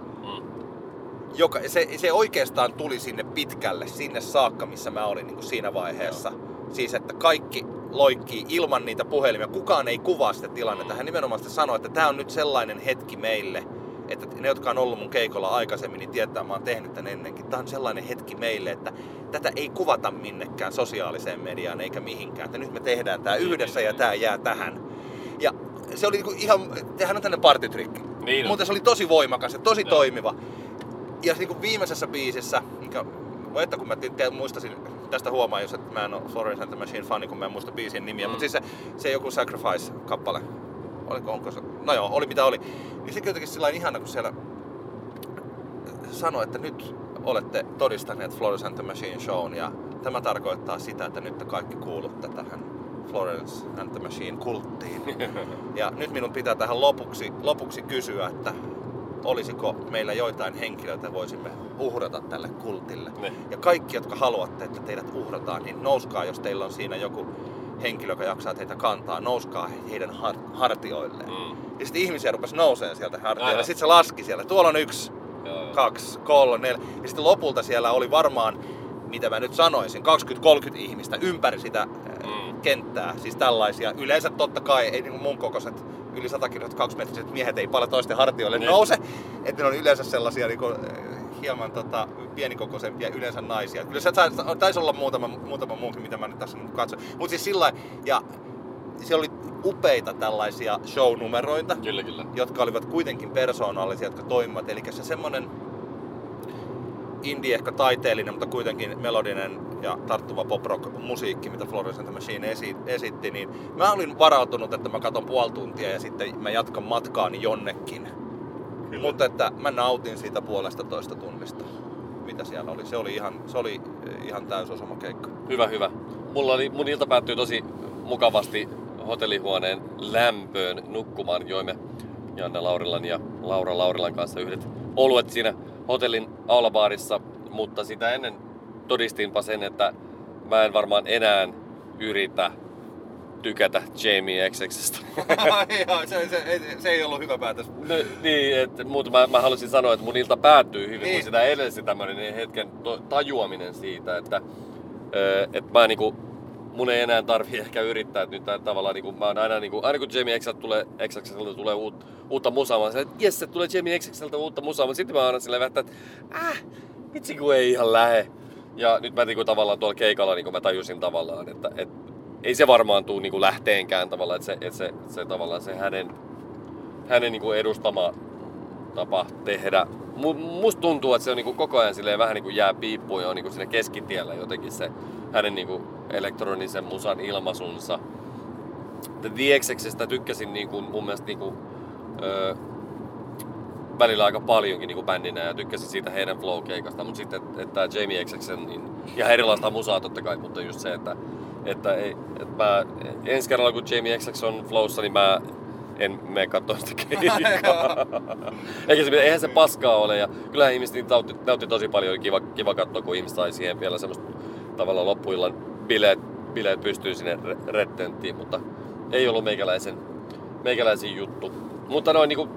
C: Joka, se, se oikeastaan tuli sinne pitkälle, sinne saakka, missä mä olin niin kuin siinä vaiheessa. Siis, että kaikki loikkii ilman niitä puhelimia. Kukaan ei kuvaa sitä tilannetta. Hän nimenomaan sitä sanoi, että tämä on nyt sellainen hetki meille, että ne, jotka on ollut mun keikolla aikaisemmin, niin tietää, mä oon tehnyt tän ennenkin. Tämä on sellainen hetki meille, että tätä ei kuvata minnekään sosiaaliseen mediaan eikä mihinkään. Että nyt me tehdään tämä yhdessä ja tämä jää tähän. Ja se oli niinku ihan, tehän on tänne partitrikki.
B: Niin on.
C: Mutta se oli tosi voimakas ja tosi
B: Joo.
C: toimiva. Ja niin kuin viimeisessä biisissä, mikä, että kun mä te, muistasin, tästä huomaan, jos että mä en ole Florence and the Machine fani, kun mä en muista biisin nimiä,
B: Mm.
C: mutta siis se, se joku Sacrifice-kappale, oliko, onko se, no joo, oli mitä oli. Niin se jotenkin sillä ihana, kun siellä sanoi, että nyt olette todistaneet Florence and the Machine shown ja tämä tarkoittaa sitä, että nyt te kaikki kuulutte tähän Florence and the Machine kulttiin. Ja nyt minun pitää tähän lopuksi, lopuksi kysyä, että olisiko meillä joitain henkilöitä voisimme uhrata tälle kultille.
B: Ne.
C: Ja kaikki, jotka haluatte, että teidät uhrataan, niin nouskaa, jos teillä on siinä joku henkilö, joka jaksaa teitä kantaa, nouskaa heidän har- hartioilleen.
B: Mm.
C: Ja sitten ihmisiä rupesi nousee sieltä hartioille. Sitten se laski siellä. Tuolla on yksi,
B: Joo,
C: kaksi, kolme, neljä. Ja sitten lopulta siellä oli varmaan, mitä mä nyt sanoisin, 20-30 ihmistä ympäri sitä
B: Mm.
C: mm. kenttää. Siis tällaisia. Yleensä totta kai, ei niin mun kokoiset yli 100 kiloiset, kaksimetriset miehet ei paljon toisten hartioille
B: Ne.
C: nouse. Että ne on yleensä sellaisia niin kuin, hieman tota, pienikokoisempia, yleensä naisia. Kyllä se taisi- olla muutama, muutama muukin, mitä mä nyt tässä nyt katson. Mutta siis sillä ja siellä oli upeita tällaisia show-numeroita
B: Kyllä, kyllä.
C: jotka olivat kuitenkin persoonallisia, jotka toimivat. Eli se semmonen indie ehkä taiteellinen, mutta kuitenkin melodinen ja tarttuva pop rock musiikki, mitä Florence and the Machine esi- esitti, niin mä olin varautunut, että mä katon puoli tuntia ja sitten mä jatkan matkaani jonnekin.
B: Kyllä.
C: Mutta että mä nautin siitä puolesta toista tunnista, mitä siellä oli. Se oli ihan, se oli ihan täysosuma keikka.
B: Hyvä, hyvä. Mulla oli, mun ilta päättyi tosi mukavasti hotellihuoneen lämpöön nukkumaan. Joimme Janne Laurilan ja Laura Laurilan kanssa yhdet oluet siinä hotellin aulabaarissa, mutta sitä ennen todistinpa sen, että mä en varmaan enää yritä tykätä Jamie XXstä.
C: Se, se, se, ei ollut hyvä päätös.
B: No, niin, että, mutta mä, mä halusin sanoa, että mun ilta päättyy hyvin,
C: Niin.
B: kun sitä edelsi tämmöinen hetken tajuaminen siitä, että, että mä niinku, mun ei enää tarvi ehkä yrittää, että nyt tavallaan niinku, mä oon aina niinku, aina kun Jamie XXltä tulee, XXltä tulee uut, uutta musaa, mä että jes, että tulee Jamie XXltä uutta musaa, mutta sitten mä aina silleen vähän, että äh, vitsi kun ei ihan lähe. Ja nyt mä niinku tavallaan tuolla keikalla niinku mä tajusin tavallaan, että et, ei se varmaan tuu niinku lähteenkään tavallaan, että se, että se, se tavallaan se hänen, hänen niinku edustama tapa tehdä mu, musta tuntuu, että se on niinku koko ajan silleen vähän niinku jää piippuun ja on niinku siinä keskitiellä jotenkin se hänen niinku elektronisen musan ilmaisunsa. The XXstä tykkäsin niinku, mun mielestä niinku, öö, välillä aika paljonkin niin kuin bändinä ja tykkäsin siitä heidän flow-keikasta, mutta sitten, että, Jamie XX, niin ihan erilaista musaa totta kai, mutta just se, että, että, ei, että mä, ensi kerralla kun Jamie XX on flowssa, niin mä en mene katsoa sitä keikkaa. Eikä se, eihän se paskaa ole ja kyllähän ihmiset niin nautti, nautti tosi paljon, kiva, kiva katsoa, kun ihmiset sai siihen vielä semmoista tavallaan loppuillan bileet, bileet pystyy sinne rettenttiin, mutta ei ollut meikäläisen, meikäläisen juttu. Mutta noin niin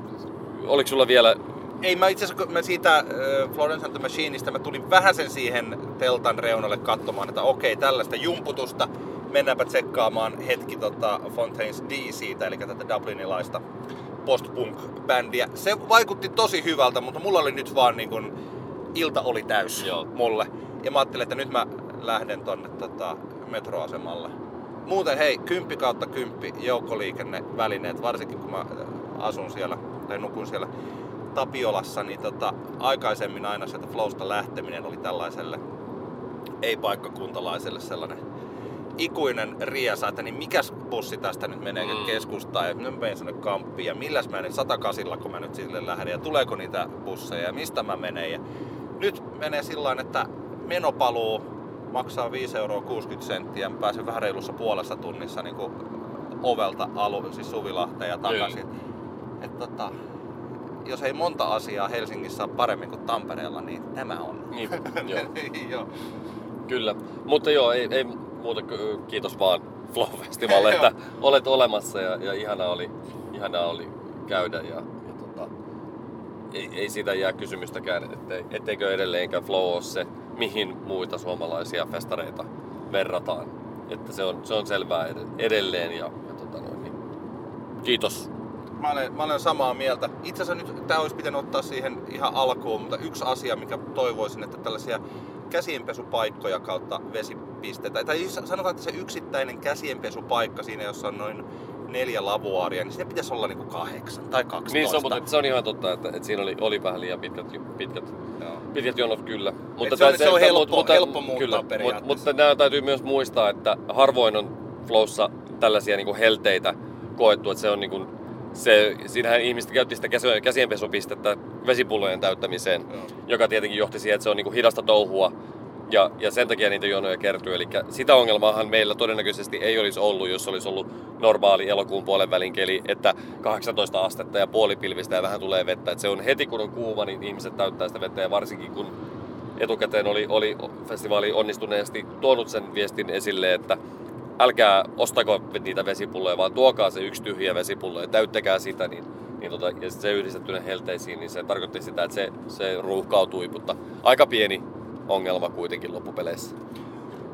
B: oliko sulla vielä...
C: Ei, mä itse asiassa mä siitä äh, Florence and the Machineista mä tulin vähän sen siihen teltan reunalle katsomaan, että okei, tällaista jumputusta. Mennäänpä tsekkaamaan hetki tota Fontaines DCtä, eli tätä dublinilaista post-punk-bändiä. Se vaikutti tosi hyvältä, mutta mulla oli nyt vaan niin kun, ilta oli täys Joo. mulle. Ja mä ajattelin, että nyt mä lähden tonne tota, metroasemalle. Muuten hei, kymppi kautta kymppi joukkoliikennevälineet, varsinkin kun mä asun siellä tai nukun siellä Tapiolassa, niin tota, aikaisemmin aina sieltä Flowsta lähteminen oli tällaiselle ei-paikkakuntalaiselle sellainen ikuinen riesa, että niin mikäs bussi tästä nyt menee mm. keskustaan ja nyt menen sinne kamppiin ja milläs mä nyt satakasilla, kun mä nyt sille lähden ja tuleeko niitä busseja ja mistä mä menen. Ja nyt menee sillä että menopaluu maksaa 5 euroa 60 senttiä ja pääsen vähän reilussa puolessa tunnissa niin kuin ovelta alu, siis Suvilahteen ja takaisin. Mm että tota, jos ei monta asiaa Helsingissä ole paremmin kuin Tampereella, niin tämä on.
B: Niin, joo. joo. Kyllä, mutta joo, ei, ei muuta kiitos vaan Flow-festivalle, että olet olemassa ja, ja ihana, oli, ihana oli käydä ja, ja tota, ei, ei siitä jää kysymystäkään, ettei, etteikö edelleenkään Flow ole se, mihin muita suomalaisia festareita verrataan. Että se on, se on selvää edelleen ja, ja tota noin, niin kiitos
C: mä olen, mä olen samaa mieltä. Itse asiassa nyt tämä olisi pitänyt ottaa siihen ihan alkuun, mutta yksi asia, mikä toivoisin, että tällaisia käsienpesupaikkoja kautta vesipisteitä, tai siis sanotaan, että se yksittäinen käsienpesupaikka siinä, jossa on noin neljä lavuaaria, niin se pitäisi olla niinku kahdeksan tai kaksitoista.
B: Niin se on, mutta se on ihan totta, että, että siinä oli, oli vähän liian pitkät, pitkät, pitkät jonot kyllä.
C: Mutta se, on, se, se on helppo, mutta, helppo muuttaa kyllä, periaatteessa.
B: Mutta, mutta nämä täytyy myös muistaa, että harvoin on flowssa tällaisia niin kuin helteitä koettu, että se on niin kuin se, siinähän ihmiset käytti sitä käsienpesupistettä vesipullojen täyttämiseen, Joo. joka tietenkin johti siihen, että se on niin kuin hidasta touhua ja, ja sen takia niitä jonoja kertyy. Eli sitä ongelmaahan meillä todennäköisesti ei olisi ollut, jos olisi ollut normaali elokuun puolen välin keli, että 18 astetta ja puolipilvistä ja vähän tulee vettä. Et se on heti kun on kuuma, niin ihmiset täyttää sitä vettä ja varsinkin kun etukäteen oli, oli festivaali onnistuneesti tuonut sen viestin esille, että älkää ostako niitä vesipulloja, vaan tuokaa se yksi tyhjä vesipullo ja täyttäkää sitä, niin, niin tota, ja se yhdistettynä helteisiin, niin se tarkoitti sitä, että se, se ruuhkautui, mutta aika pieni ongelma kuitenkin loppupeleissä.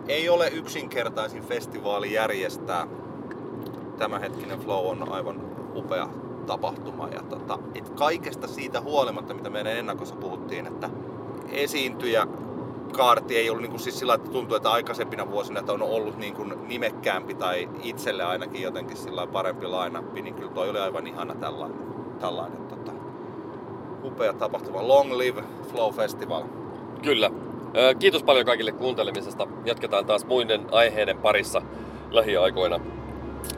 C: Ei ole yksinkertaisin festivaali järjestää. Tämänhetkinen Flow on aivan upea tapahtuma. Ja tota, et kaikesta siitä huolimatta, mitä meidän ennakossa puhuttiin, että esiintyjä kaarti ei ollut niin kuin siis sillä että tuntuu, että aikaisempina vuosina että on ollut niin kuin nimekkäämpi tai itselle ainakin jotenkin sillä parempi lainappi, niin kyllä toi oli aivan ihana tällainen, tällainen tota, upea tapahtuma. Long live Flow Festival.
B: Kyllä. Kiitos paljon kaikille kuuntelemisesta. Jatketaan taas muiden aiheiden parissa lähiaikoina.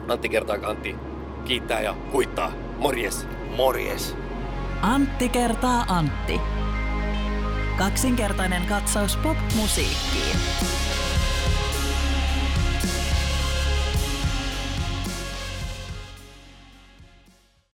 B: Antti kertaa Antti kiittää ja huittaa. Morjes!
C: Morjes!
A: Antti kertaa Antti. Kaksinkertainen katsaus pop-musiikkiin.